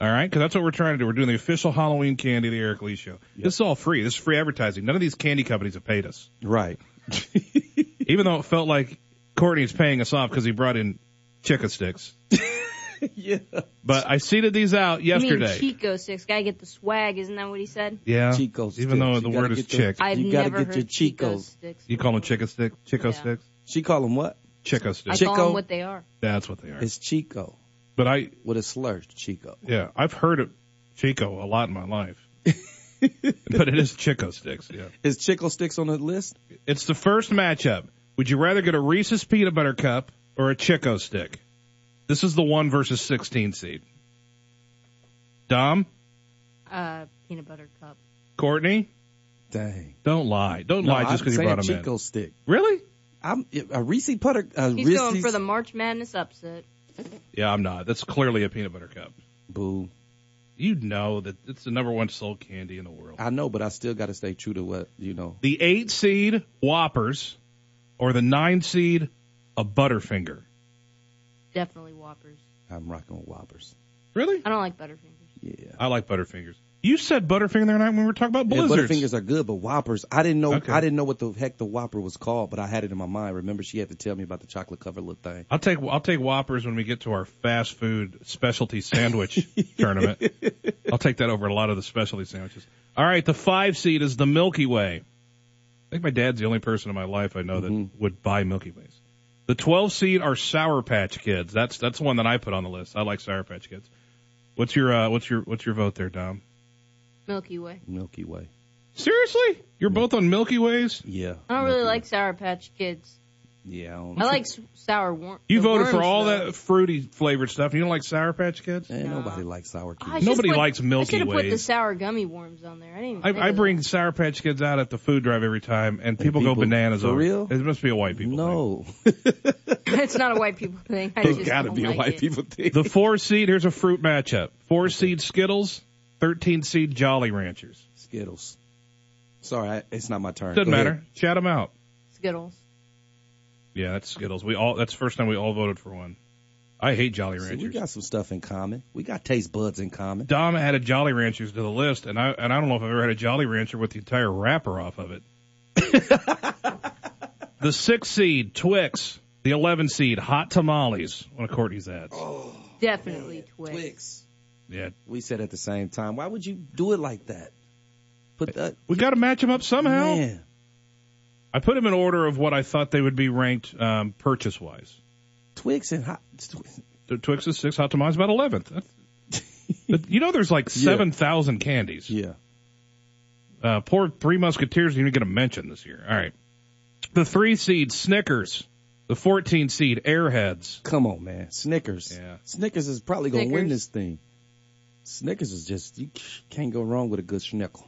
S2: All right, because that's what we're trying to do. We're doing the official Halloween candy of the Aric Leigh Show. This is all free. This is free advertising. None of these candy companies have paid us,
S4: Right.
S2: even though it felt like Courtney's paying us off because he brought in chicken sticks.
S4: yeah.
S2: But I seeded these out
S5: You mean
S2: yesterday.
S5: Chico sticks? Gotta get the swag. Isn't that what he said?
S2: yeah,
S4: Chico sticks.
S2: even though
S4: sticks.
S2: the word is
S4: get the-
S2: chick.
S5: I've
S4: You gotta
S5: never
S4: get your
S5: heard Chico
S4: Chicos.
S5: sticks.
S2: You call them chicken stick, chico
S5: Yeah.
S2: sticks,
S4: She call them what?
S2: chico sticks.
S5: I
S2: sticks.
S5: call them what they are.
S2: That's what they are.
S4: It's Chico
S2: But I,
S4: with a slur. Chico.
S2: yeah, I've heard of Chico a lot in my life. but it is Chico sticks, yeah.
S4: Is Chico sticks on the list?
S2: It's the first matchup. Would you rather get a Reese's peanut butter cup or a Chico stick? This is the one versus 16 seed. Dom,
S5: Uh, peanut butter cup.
S2: Courtney,
S4: Dang.
S2: don't lie. Don't
S4: No,
S2: lie just because you
S4: saying
S2: brought them
S4: Chico
S2: in.
S4: stick.
S2: Really?
S4: I'm a Reese Putter. A
S5: He's
S4: Reese's,
S5: going for the March Madness upset.
S2: Yeah, I'm not. That's clearly a peanut butter cup.
S4: Boo.
S2: You know that it's the number one sold candy in the world.
S4: I know, but I still got to stay true to what you know.
S2: The eight seed Whoppers or the nine seed a Butterfinger.
S5: Definitely Whoppers.
S4: I'm rocking with Whoppers.
S2: Really?
S5: I don't like Butterfingers.
S4: Yeah.
S2: I like Butterfingers. You said Butterfinger the other night when we were talking about
S4: Yeah,
S2: blizzards.
S4: Butterfingers are good, but Whoppers, I didn't know.
S2: Okay.
S4: I didn't know what the heck the Whopper was called, but I had it in my mind. Remember, she had to tell me about the chocolate covered little thing.
S2: I'll take I'll take Whoppers when we get to our fast food specialty sandwich tournament. I'll take that over a lot of the specialty sandwiches. All right, the five seed is the Milky Way. I think my dad's the only person in my life I know that would buy Milky Ways. The twelve seed are Sour Patch Kids. That's that's one that I put on the list. I like Sour Patch Kids. What's your uh, what's your what's your vote there, Dom?
S5: Milky Way.
S4: Milky Way.
S2: Seriously, you're both on Milky Ways.
S4: Yeah.
S5: I don't really like Sour Patch Kids.
S4: Yeah. I, don't,
S5: I like s- sour worm.
S2: You
S5: the
S2: voted for all
S5: though.
S2: that fruity flavored stuff. You don't like Sour Patch Kids?
S4: Eh, Nobody likes sour
S5: I
S4: kids.
S5: should've
S2: Nobody
S5: put-
S2: likes Milky
S5: I should have put the
S2: Ways.
S5: sour gummy worms on there. I didn't. Even think
S2: I, I
S5: of
S2: bring Sour Patch Kids out at the food drive every time, and people, go
S4: people-
S2: bananas
S4: for
S2: over
S4: real?
S2: it. It must be a white people thing.
S4: No.
S5: that. it's not a white people thing. I
S4: It's
S5: just
S4: got to
S5: don't
S4: be a
S5: like
S4: white
S5: it.
S4: people thing.
S2: thing. The four seed, here's a fruit matchup. Four seed Skittles, 13 seed Jolly Ranchers.
S4: Skittles. Sorry, I, it's not my turn.
S2: Doesn't
S4: Go
S2: matter.
S4: ahead.
S2: Shout them out.
S5: Skittles.
S2: Yeah, that's Skittles. We all that's the first time we all voted for one. I hate Jolly
S4: See, we got some stuff in common. We got taste buds in common.
S2: Dom added Jolly Ranchers to the list, and I and I don't know if I've ever had a Jolly Rancher with the entire wrapper off of it. the six seed Twix, the eleven seed Hot Tamales. One of Courtney's ads.
S5: Oh, Definitely Twix.
S4: Twix.
S2: Yeah,
S4: We said at the same time, why would you do it like that? But that,
S2: We got to match them up somehow.
S4: man,
S2: I put them in order of what I thought they would be ranked um, purchase wise.
S4: Twix and hot.
S2: The Twix is six, Hot Tamales about eleventh. But you know, there's like
S4: Yeah.
S2: seven thousand candies.
S4: Yeah.
S2: Uh, poor Three Musketeers didn't even get a mention this year. All right. The three seed Snickers. The 14 seed Airheads.
S4: Come on, man. Snickers.
S2: Yeah.
S4: Snickers is probably gonna win this thing. Snickers is just you can't go wrong with a good schnickle.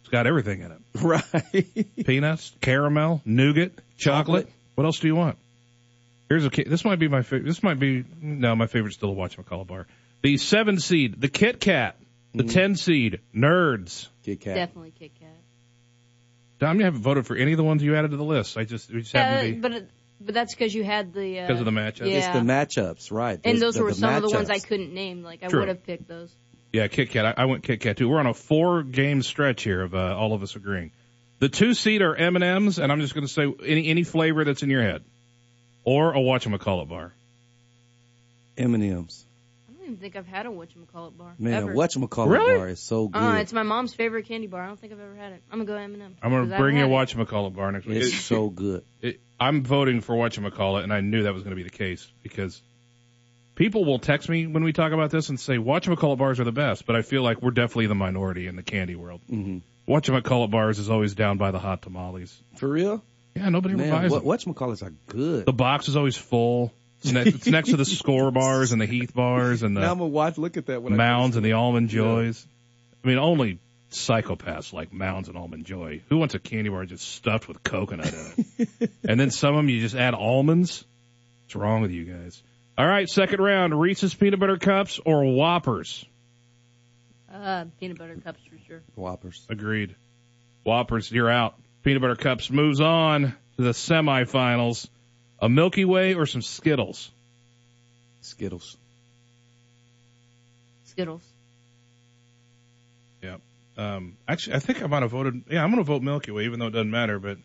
S2: It's got everything in it.
S4: Right.
S2: Peanuts, caramel, nougat, chocolate. What else do you want? Here's a ki- this might be my favorite. This might be no, my favorite's still a watch McCall bar. The seven seed, the Kit Kat. The
S4: Mm-hmm.
S2: ten seed, Nerds.
S4: Kit Kat.
S5: Definitely Kit Kat.
S2: Dom, you haven't voted for any of the ones you added to the list. I just we just
S5: Yeah,
S2: happen to be
S5: but it, but that's because you had the uh,
S2: because of the matchup.
S5: Yeah.
S4: It's the matchups, right?
S5: and
S4: There's
S5: those
S4: the-
S5: were
S4: the
S5: some of the ones I couldn't name. Like I
S2: True.
S5: would have picked those.
S2: Yeah, Kit Kat. I, I went Kit Kat too. We're on a four game stretch here of uh, all of us agreeing. The two seed are M and M's, and I'm just going to say any any flavor that's in your head, or a whatchamacallit bar.
S4: M&M's.
S5: I don't even think I've had a whatchamacallit bar.
S4: Man,
S5: ever.
S4: whatchamacallit
S2: Really?
S4: bar is so good.
S5: Uh, it's my mom's favorite candy bar. I don't think I've ever had it. I'm gonna go M&M.
S2: I'm going to bring you a whatchamacallit bar next week.
S4: it's
S2: It-
S4: so good.
S2: it, I'm voting for whatchamacallit, and I knew that was going to be the case because people will text me when we talk about this and say whatchamacallit bars are the best, but I feel like we're definitely the minority in the candy world.
S4: hmm
S2: Whatchamacallit bars is always down by the hot tamales.
S4: For real?
S2: Yeah, nobody
S4: Man,
S2: buys
S4: what,
S2: them.
S4: whatchamacallits are good.
S2: The box is always full. It's next, it's next to the score bars and the Heath bars and
S4: now
S2: the
S4: I'm gonna watch. Look at that. When
S2: Mounds and the Almond
S4: Yeah.
S2: Joys. I mean, only psychopaths like Mounds and Almond Joy. Who wants a candy bar just stuffed with coconut in it? and then some of them you just add almonds. What's wrong with you guys? All right, second round: Reese's peanut butter cups or Whoppers.
S5: Uh, peanut butter cups for sure.
S4: Whoppers.
S2: Agreed. Whoppers, you're out. Peanut butter cups moves on to the semifinals. A Milky Way or some Skittles.
S4: Skittles.
S5: Skittles.
S2: Yeah. Um, actually, I think I might have voted. Yeah, I'm going to vote Milky Way, even though it doesn't matter. But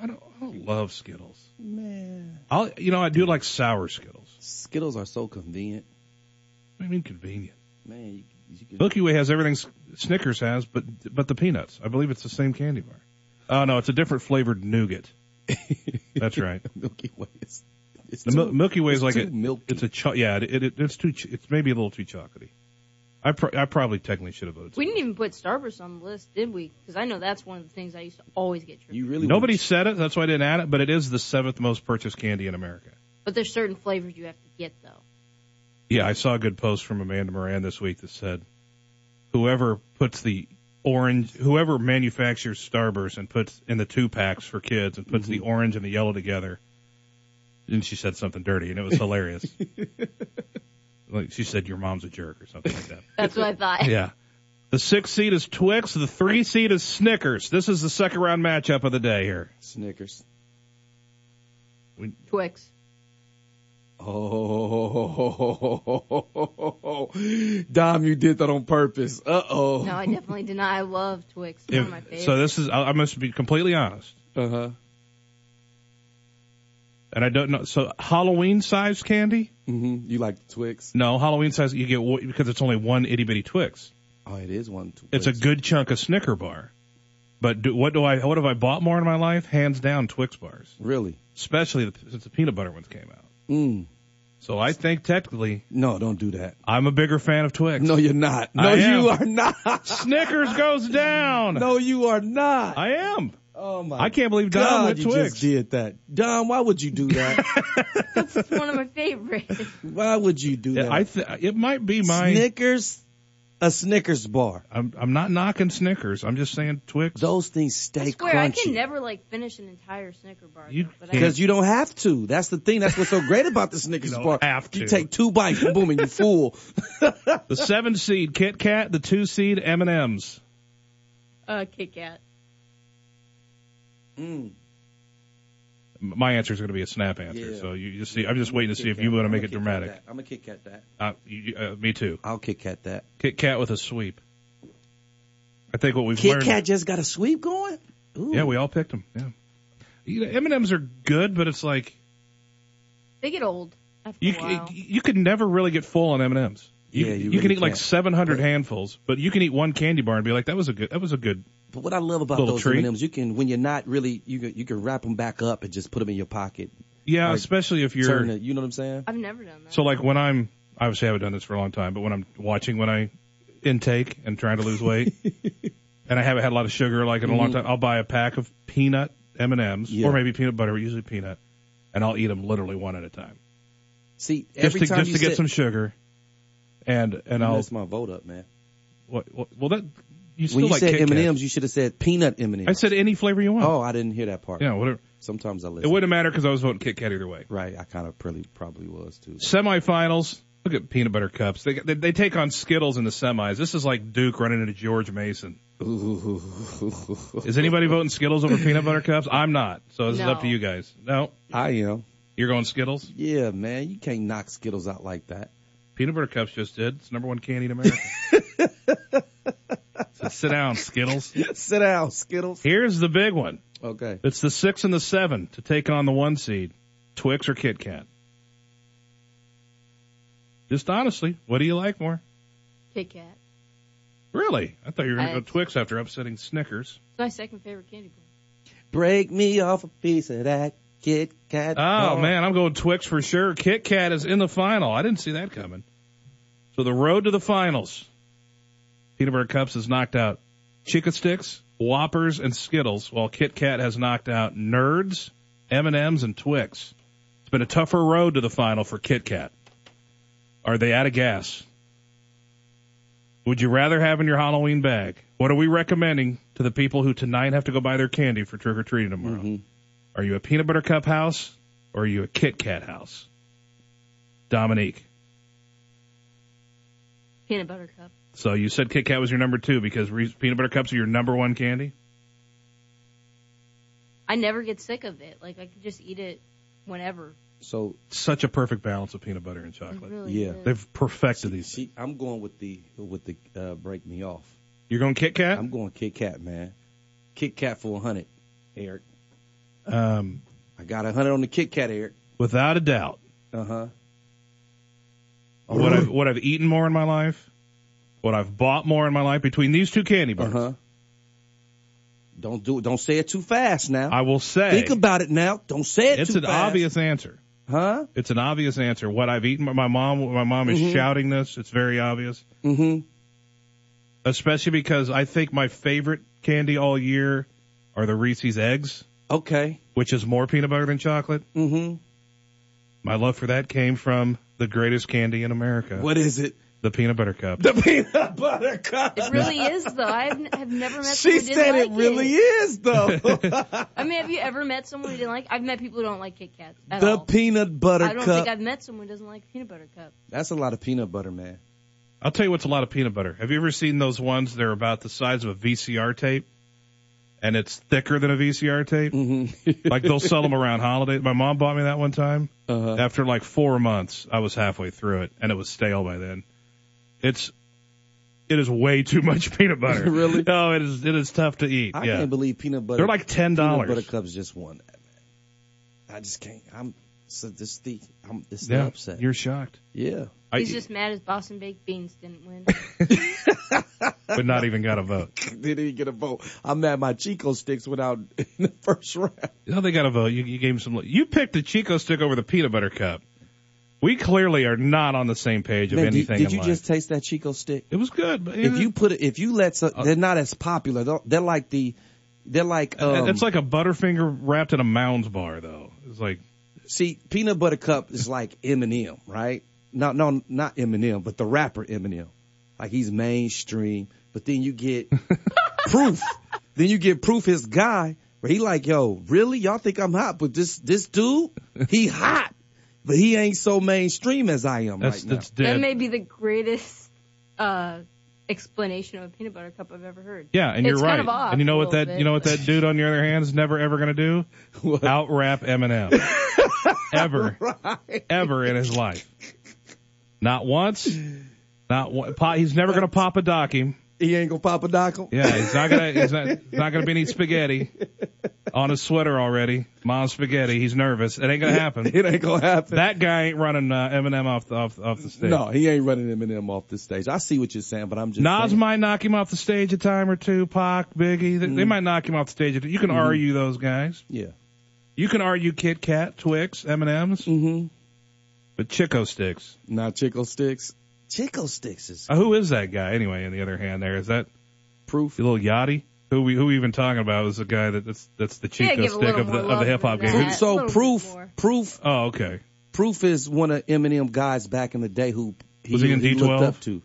S2: I don't, I don't love Skittles.
S4: Man,
S2: I'll, you know, I do like sour Skittles.
S4: Skittles are so convenient.
S2: I mean, convenient.
S4: Man, you, you can,
S2: Milky Way has everything Snickers has, but but the peanuts. I believe it's the same candy bar. Oh no, it's a different flavored nougat. That's right.
S4: Milky Way is. It's
S2: The
S4: too,
S2: Mil- Milky Way is like
S4: too
S2: a
S4: milky.
S2: it's a cho- yeah. It, it, it's too. Ch- it's maybe a little too chocolatey. I pro- I probably technically should have voted.
S5: We didn't even put Starburst on the list, did we? Because I know that's one of the things I used to always get tripped.
S4: you really
S2: Nobody said it. That's why I didn't add it. But it is the seventh most purchased candy in America.
S5: But there's certain flavors you have to get though.
S2: Yeah, I saw a good post from Amanda Moran this week that said, whoever puts the orange, whoever manufactures Starburst and puts in the two packs for kids and puts the mm-hmm. orange and the yellow together, and she said something dirty, and it was hilarious. like she said, your mom's a jerk or something like that.
S5: That's what I thought.
S2: Yeah. The six seed is Twix. The three seed is Snickers. This is the second round matchup of the day here.
S4: Snickers.
S5: Twix.
S4: Oh, Dom, you did that on purpose. Uh oh.
S5: No, I definitely did not. I love Twix. It's one of my favorites.
S2: so this is, I, I must be completely honest.
S4: Uh huh.
S2: And I don't know. So Halloween size candy?
S4: Mm hmm You like Twix?
S2: No, Halloween size you get because it's only one itty bitty Twix.
S4: Oh, it is one. Twix.
S2: It's a good chunk of Snicker bar. But do, what do I? What have I bought more in my life? Hands down, Twix bars.
S4: Really?
S2: Especially the, since the peanut butter ones came out.
S4: Mm.
S2: So I think technically,
S4: No, don't do that.
S2: I'm a bigger fan of Twix.
S4: No, you're not. No,
S2: I am.
S4: you are not.
S2: Snickers goes down.
S4: No, you are not.
S2: I am.
S4: Oh my!
S2: I can't believe Dom
S4: God,
S2: went
S4: you
S2: Twix.
S4: just did that, Dom. Why would you do that?
S5: It's one of my favorites.
S4: why would you do that?
S2: I th- it might be my.
S4: Snickers, a Snickers bar.
S2: I'm I'm not knocking Snickers. I'm just saying Twix.
S4: Those things stay
S5: I swear, I can never like finish an entire Snicker bar.
S2: You
S5: though, but I
S4: Because you don't have to. That's the thing. That's what's so great about the Snickers
S2: You don't
S4: bar.
S2: have to.
S4: You take two bites, boom, and you're full.
S2: The seven seed Kit Kat, the two seed M and M's.
S5: uh, Kit Kat.
S4: Mm.
S2: My answer is going to be a snap answer.
S4: Yeah.
S2: So you just see. I'm just waiting to see if you want to make it dramatic.
S4: I'm gonna kick at that.
S2: Uh, you, uh, me too.
S4: I'll kick at that.
S2: Kit Kat with a sweep. I think what we've
S4: Kit
S2: learned.
S4: Kat just got a sweep going. Ooh.
S2: Yeah, we all picked them. Yeah. You know, M&Ms are good, but it's like
S5: They get old after
S2: you
S5: a while.
S2: you could never really get full on M&Ms. You,
S4: Yeah, you
S2: you
S4: really
S2: can eat like
S4: can't.
S2: 700 handfuls, but you can eat one candy bar and be like, that was a good, that was a good.
S4: But what I love about
S2: Little
S4: those. M&Ms, you can when you're not really you can you can wrap them back up and just put them in your pocket.
S2: Yeah,
S4: Like,
S2: especially if you're.
S4: Turn it, you know what I'm saying?
S5: I've never done that.
S2: So like when I'm, obviously I haven't done this for a long time, but when I'm watching when I intake and trying to lose weight, and I haven't had a lot of sugar like in a long
S4: Mhm.
S2: time, I'll buy a pack of peanut M and M's
S4: Yeah.
S2: or maybe peanut butter, usually peanut, and I'll eat them literally one at a time,
S4: See,
S2: just to
S4: time
S2: just
S4: you
S2: to get
S4: sit-
S2: some sugar, and and I'll
S4: messed my vote up, man.
S2: what, what well that you still
S4: when you
S2: like
S4: said
S2: Kit
S4: M&Ms, you should have said peanut M&Ms.
S2: I said any flavor you want.
S4: Oh, I didn't hear that part.
S2: Yeah, whatever.
S4: Sometimes I listen.
S2: It wouldn't matter because I was voting Kit Kat either way.
S4: Right, I kind of probably probably was too.
S2: Semifinals. Look at peanut butter cups. They, they they take on Skittles in the semis. This is like Duke running into George Mason. Is anybody voting Skittles over peanut butter cups? I'm not. So this is up to you guys. No,
S4: I am.
S2: You're going Skittles.
S4: Yeah, man, you can't knock Skittles out like that.
S2: Peanut butter cups just did. It's number one candy in America. so sit down, Skittles.
S4: Sit down, Skittles.
S2: Here's the big one.
S4: Okay.
S2: It's the six and the seven to take on the one seed, Twix or Kit Kat. Just honestly, what do you like more?
S5: Kit Kat.
S2: Really? I thought you were going to go Twix after upsetting Snickers.
S5: It's my second favorite candy bar.
S4: Break me off a piece of that Kit Kat.
S2: Oh
S4: bar.
S2: man, I'm going Twix for sure. Kit Kat is in the final. I didn't see that coming. So the road to the finals. Peanut butter cups has knocked out Chica Sticks, Whoppers, and Skittles, while Kit Kat has knocked out Nerds, M&Ms, and Twix. It's been a tougher road to the final for Kit Kat. Are they out of gas? Would you rather have in your Halloween bag? What are we recommending to the people who tonight have to go buy their candy for trick or treating tomorrow? Mm-hmm. Are you a peanut butter cup house or are you a Kit Kat house? Dominique.
S5: Peanut butter cup.
S2: So you said Kit Kat was your number two because re- peanut butter cups are your number one candy?
S5: I never get sick of it. Like I can just eat it whenever.
S4: So
S2: Such a perfect balance of peanut butter and chocolate.
S5: really
S4: Yeah.
S5: is.
S2: They've perfected these.
S4: See, I'm going with the with the uh, break me off.
S2: You're going Kit Kat?
S4: I'm going Kit Kat, man. Kit Kat for a hundred, Aric.
S2: Um,
S4: I got a hundred on the Kit Kat, Aric.
S2: without a doubt.
S4: Uh huh.
S2: What I've, what I've eaten more in my life, what I've bought more in my life between these two candy bars.
S4: Uh-huh. Don't do. Don't say it too fast now.
S2: I will say
S4: Think about it now. Don't say it
S2: it's
S4: too fast.
S2: It's an obvious answer.
S4: Huh?
S2: It's an obvious answer. What I've eaten, my mom, my mom is
S4: Mhm.
S2: shouting this. It's very obvious.
S4: Mm-hmm.
S2: especially because I think my favorite candy all year are the Reese's eggs,
S4: Okay.
S2: which is more peanut butter than chocolate.
S4: Mm-hmm.
S2: My love for that came from the greatest candy in America,
S4: What is it?
S2: The peanut butter cup.
S4: The peanut butter cup.
S5: It really is though. I've n- have never met
S4: She
S5: someone who didn't
S4: said
S5: like
S4: it really is though.
S5: I mean, have you ever met someone who didn't like? I've met people who don't like Kit Kats at
S4: the
S5: all.
S4: peanut butter cup.
S5: I don't
S4: cup.
S5: think I've met someone who doesn't like peanut butter cup.
S4: That's a lot of peanut butter, man.
S2: I'll tell you what's a lot of peanut butter. Have you ever seen those ones? They're about the size of a VCR tape, and it's thicker than a VCR tape.
S4: Mm-hmm.
S2: like they'll sell them around holidays. My mom bought me that one time.
S4: Uh-huh.
S2: After like four months, I was halfway through it, and it was stale by then. It's it is way too much peanut butter.
S4: Really?
S2: No, it is it is tough to eat.
S4: I
S2: yeah.
S4: can't believe peanut butter.
S2: They're like $10.
S4: Peanut butter cups just won that, man. I just can't. I'm so this the I'm this the upset.
S2: you're shocked,
S4: yeah.
S2: I,
S5: He's just mad his Boston baked beans didn't win.
S2: but not even got a vote.
S4: Didn't get a vote. I'm mad my Chico sticks went out in the first round.
S2: No, they got a vote. You, you gave him some. You picked the Chico stick over the peanut butter cup. We clearly are not on the same page of
S4: Man,
S2: anything
S4: did
S2: in
S4: you
S2: life.
S4: just taste that Chico stick?
S2: It was good. But
S4: If you put it, if you let, some, they're not as popular. They're, they're like the, they're like. Um,
S2: it's like a Butterfinger wrapped in a Mounds bar, though. It's like
S4: see, peanut butter cup is like Eminem, right? No, no, not Eminem, but the rapper Eminem. Like he's mainstream, but then you get proof. Then you get proof his guy where he like, yo, really? Y'all think I'm hot, but this this dude, he hot, but he ain't so mainstream as I am
S2: that's
S4: right now.
S2: that's
S5: that may be the greatest uh, explanation of a peanut butter cup I've ever heard.
S2: yeah, and
S5: It's
S2: you're
S5: kind
S2: right.
S5: of off
S2: and you know what that
S5: bit,
S2: you know what that dude on the other hand is never ever gonna do? Out rap Eminem. ever,
S4: Right.
S2: ever in his life. Not once. Not one. Pop, he's never gonna pop a dock him.
S4: He ain't gonna pop a dockle.
S2: Yeah, he's not gonna. He's not, not gonna be any spaghetti on his sweater already. Mom's spaghetti. He's nervous. It ain't gonna happen.
S4: It ain't gonna happen.
S2: That guy ain't running uh, Eminem off the off, off the stage.
S4: No, he ain't running Eminem off the stage. I see what you're saying, but I'm just
S2: Nas
S4: saying.
S2: might knock him off the stage a time or two. Pac, Biggie, they, they
S4: Mhm.
S2: might knock him off the stage. You can
S4: Mhm.
S2: argue those guys.
S4: Yeah.
S2: You can argue Kit Kat, Twix, M and M's.
S4: Mm-hmm.
S2: But Chico Sticks.
S4: Not Chico Sticks. Chico Sticks is
S2: Uh, who is that guy anyway? On the other hand, there is that
S4: proof.
S2: The little Yachty. Who we who we even talking about is the guy that that's that's the
S4: Yeah,
S2: Chico stick of the of the hip hop game.
S4: that. So proof, proof.
S2: Oh, okay.
S4: Proof is one of Eminem guys back in the day who he,
S2: Was he in
S4: looked
S2: D12?
S4: up to.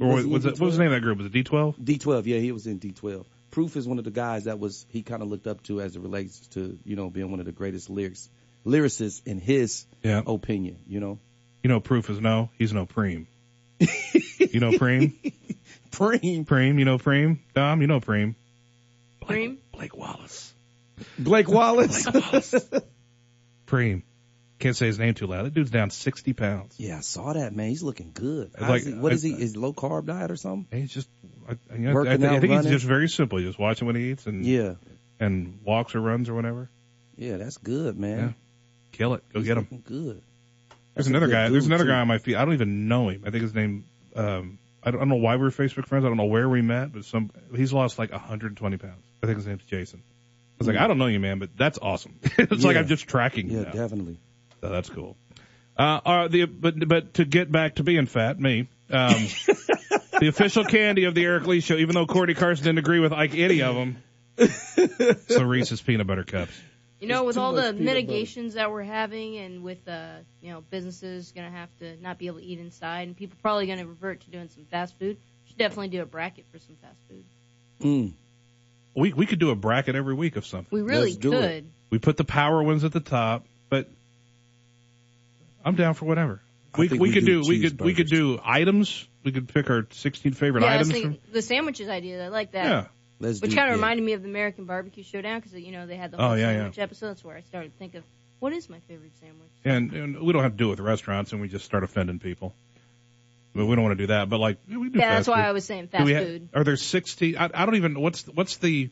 S2: Or
S4: Was he
S2: was,
S4: in
S2: it, what was the name of that group? Was it D12?
S4: D12, yeah, he was in D12. Proof is one of the guys that was he kind of looked up to as it relates to you know being one of the greatest lyrics lyricists in his
S2: Yeah.
S4: opinion. You know,
S2: You know, Proof is no. He's no Preem. you know Preem?
S4: Preem.
S2: Preem. You know Preem? Dom. You know Preem?
S5: Preem.
S2: Blake Wallace.
S4: Blake Wallace. Blake Wallace.
S2: Preem. Can't say his name too loud. That dude's down 60 pounds.
S4: yeah, I saw that man. He's looking good.
S2: It's
S4: How's
S2: like-
S4: he, what is he?
S2: I-
S4: Is low carb diet or something?
S2: He's just, I, I, you know, I,
S4: Working
S2: think, I
S4: out,
S2: think he's
S4: running?
S2: just very simple. He just watching what he eats and
S4: Yeah,
S2: and walks or runs or whatever.
S4: yeah, that's good, man.
S2: Yeah. Kill it. Go
S4: He's
S2: get him.
S4: looking Good.
S2: There's another guy. There's another
S4: too.
S2: guy on my feed. I don't even know him. I think his name. Um, I don't, I don't know why we're Facebook friends. I don't know where we met, but some he's lost like 120 pounds. I think his name's Jason. I was like,
S4: Mm.
S2: I don't know you, man, but that's awesome. it's like I'm just tracking you
S4: Yeah,
S2: now.
S4: definitely.
S2: So that's cool. Uh, uh, the but but to get back to being fat, me. Um, the official candy of the Aric Leigh Show, even though Courtney Carson didn't agree with like any of them. so Reese's peanut butter cups.
S5: You know, with all the
S4: peanut butter.
S5: mitigations that we're having, and with uh, you know, businesses gonna have to not be able to eat inside, and people probably gonna revert to doing some fast food. Should definitely do a bracket for some fast food.
S4: Mm.
S2: We we could do a bracket every week of something.
S5: We really
S4: Let's do it.
S5: could.
S2: We put the power ones at the top, but I'm down for whatever. We we
S4: we
S2: could
S4: do
S2: do we could we could do items. We could pick our 16 favorite
S5: yeah, I was
S2: items.
S5: thinking, the sandwiches idea. I like that.
S2: Yeah.
S4: Let's
S5: Which
S4: do,
S5: kind of
S4: yeah.
S5: reminded me of the American Barbecue Showdown because you know they had the
S2: Oh,
S5: whole
S2: yeah, yeah.
S5: sandwich episode. That's where I started to think of what is my favorite sandwich.
S2: And, and we don't have to do it with restaurants, and we just start offending people. But we don't want to do that. But like, we do
S5: Yeah, that's
S2: fast
S5: why
S2: food.
S5: I was saying
S2: Do
S5: fast
S2: we ha-
S5: food.
S2: Are there 60? I, I don't even. What's what's the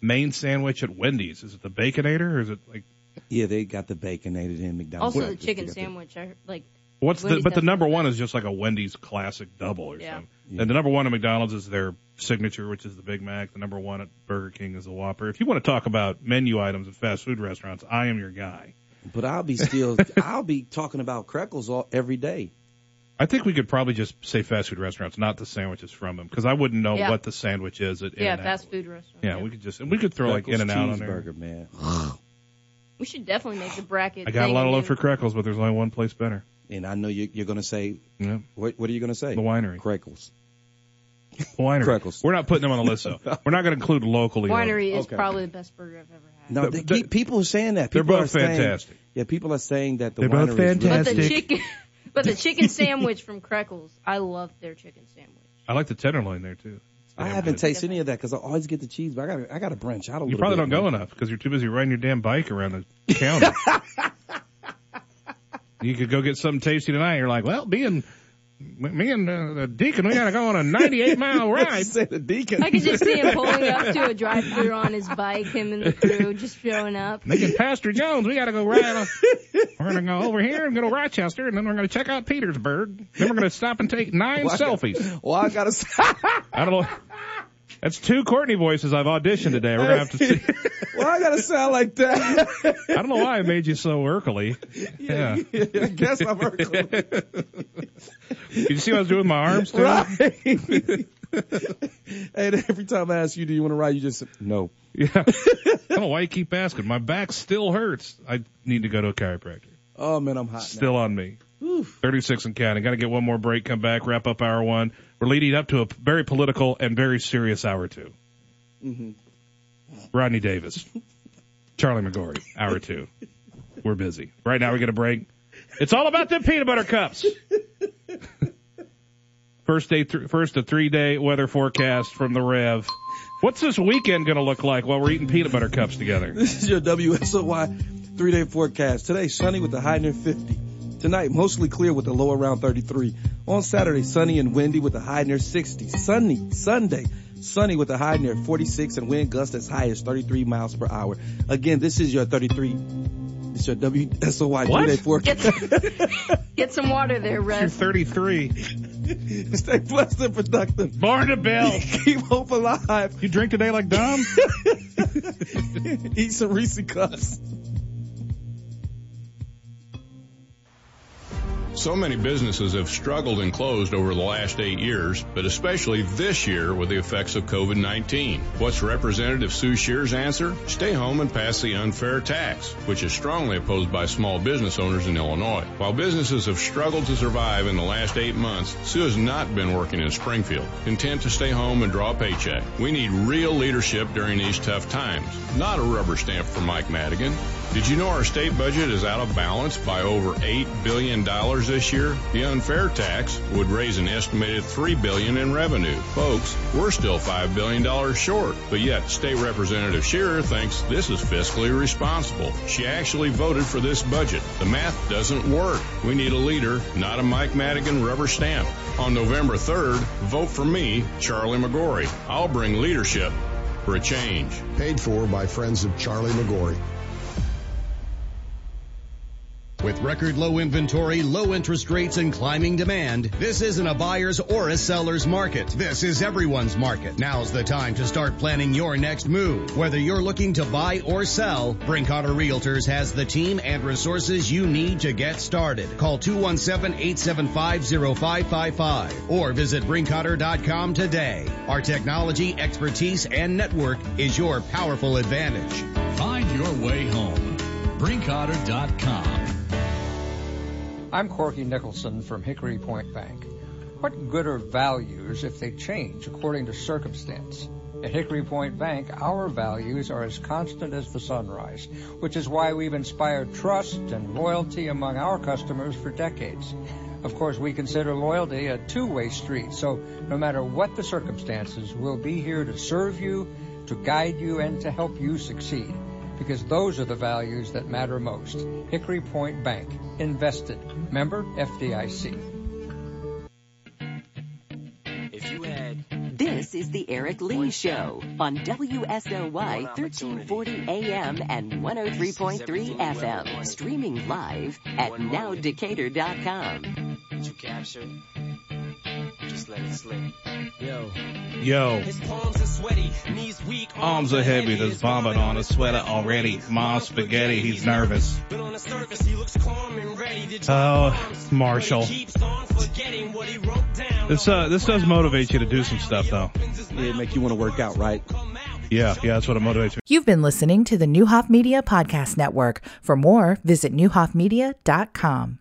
S2: main sandwich at Wendy's? Is it the Baconator or is it like
S4: Yeah, they got the baconated in McDonald's.
S5: Also, the
S4: breakfast.
S5: chicken
S4: They got the-
S5: sandwich. I heard, like
S2: what's the? But the number one is just like a Wendy's classic double or
S5: Yeah.
S2: something.
S4: Yeah.
S2: And the number one at McDonald's is their signature, which is the Big Mac. The number one at Burger King is the Whopper. If you want to talk about menu items at fast food restaurants, I am your guy.
S4: But I'll be still, I'll be talking about crackles all every day.
S2: I think we could probably just say fast food restaurants, not the sandwiches from them, because I wouldn't know
S5: Yeah.
S2: what the sandwich is at
S5: yeah, fast food restaurant.
S2: Yeah, we could just and we could throw like In and Out on there.
S4: cheeseburger, man.
S5: We should definitely make the bracket.
S2: I got a lot of love for crackles, but there's only one place better.
S4: And I know you, you're going to say,
S2: Yeah,
S4: what, what are you going to say?
S2: the winery.
S4: Crackles.
S2: The winery.
S4: Crackles.
S2: We're not putting them on the list though. We're not going to include locally. owned.
S5: Winery is
S4: Okay.
S5: probably the best burger I've ever had.
S4: No,
S2: But-
S4: they,
S2: but-
S4: people are saying that.
S2: They're
S4: People
S2: both
S4: are saying-
S2: fantastic.
S4: yeah, people are saying that the
S2: They're both
S4: winery is really
S5: But the chicken, but the chicken sandwich from Crackles, I love their chicken sandwich.
S2: I like the tenderloin there too.
S4: I haven't
S2: good.
S4: tasted any of that because I always get the cheese, but I got I got to branch out a
S2: You
S4: little
S2: probably
S4: bit.
S2: don't go enough because you're too busy riding your damn bike around the county. You could go get something tasty tonight. You're like, well, being me and uh, the deacon, we got to go on a 98 mile ride.
S4: Say the deacon.
S5: I could just see him pulling up to a drive-through on his bike, him and the crew just showing up.
S2: Thinking Pastor Jones, we got to go ride. On, we're going to go over here and go to Rochester, and then we're going to check out Petersburg. Then we're going to stop and take nine
S4: Well, I got-
S2: selfies.
S4: Well, I got to.
S2: I don't know. That's two Courtney voices I've auditioned today. We're gonna have to see.
S4: well, I got to sound like that.
S2: I don't know why I made you so Urkely. Yeah.
S4: I guess I'm Urkel.
S2: Did you see what I was doing with my arms too?
S4: Right. and every time I ask you, do you want to ride? You just say, no.
S2: Yeah. I don't know why you keep asking. My back still hurts. I need to go to a chiropractor.
S4: Oh man, I'm hot.
S2: Still on me. Oof. 36 and counting. Got to get one more break, come back, wrap up hour one. We're leading up to a very political and very serious hour 2
S4: Mm-hmm.
S2: Rodney Davis, Charlie McGorray, hour two. We're busy. Right now we get a break. It's all about them peanut butter cups. First day, th- first a three day weather forecast from the Rev. What's this weekend going to look like while we're eating peanut butter cups together?
S4: This is your WSOY three day forecast. Today, sunny with a high near 50. Tonight, mostly clear with a low around 33. On Saturday, sunny and windy with a high near 60. Sunny, Sunday, sunny with a high near 46 and wind gusts as high as 33 miles per hour. Again, this is your 33. It's your WSOY
S2: What?
S4: three-day forecast.
S5: Get some water there,
S2: You're 33.
S4: Stay blessed and productive.
S2: Born to Bill.
S4: Keep hope alive.
S2: You drink today like Dom?
S4: Eat some Reese cups.
S15: So many businesses have struggled and closed over the last eight years, but especially this year with the effects of COVID-19. What's Representative Sue Scherer's answer? Stay home and pass the unfair tax, which is strongly opposed by small business owners in Illinois. While businesses have struggled to survive in the last eight months, Sue has not been working in Springfield, content to stay home and draw a paycheck. We need real leadership during these tough times, not a rubber stamp for Mike Madigan. Did you know our state budget is out of balance by over $8 billion this year? The unfair tax would raise an estimated 3 billion in revenue. Folks, we're still $5 billion short, but yet State Representative Scherer thinks this is fiscally responsible. She actually voted for this budget. The math doesn't work. We need a leader, not a Mike Madigan rubber stamp. On November 3rd, vote for me, Charlie McGorray. I'll bring leadership for a change.
S16: Paid for by friends of Charlie McGorray.
S17: With record low inventory, low interest rates, and climbing demand, this isn't a buyer's or a seller's market. This is everyone's market. Now's the time to start planning your next move. Whether you're looking to buy or sell, Brinkoetter Realtors has the team and resources you need to get started. Call 217-875-0555 or visit brinkoetter.com today. Our technology, expertise, and network is your powerful advantage.
S18: Find your way home. Brinkoetter.com.
S19: I'm Corky Nicholson from Hickory Point Bank. What good are values if they change according to circumstance? At Hickory Point Bank, our values are as constant as the sunrise, which is why we've inspired trust and loyalty among our customers for decades. Of course, we consider loyalty a two-way street, so no matter what the circumstances, we'll be here to serve you, to guide you, and to help you succeed. Because those are the values that matter most. Hickory Point Bank. Invested. Member FDIC.
S3: This is the Aric Leigh Show on WSOY 1340 AM and 103.3 FM. Streaming live at nowdecatur.com.
S20: Did you capture it? Just let it slip. Yo.
S2: Yo.
S20: His palms are sweaty, knees weak,
S2: Arms are heavy, there's vomit on his sweater already. Mom's spaghetti, he's nervous.
S20: But on the surface, he looks calm and ready to
S2: Oh, Marshall.
S20: keeps on forgetting what he wrote down.
S2: This uh, this does motivate you to do some stuff, though.
S4: Yeah, make you want to work out, right?
S2: Yeah, yeah, that's what it motivates me.
S1: You've been listening to the Neuhoff Media Podcast Network. For more, visit neuhoffmedia.com.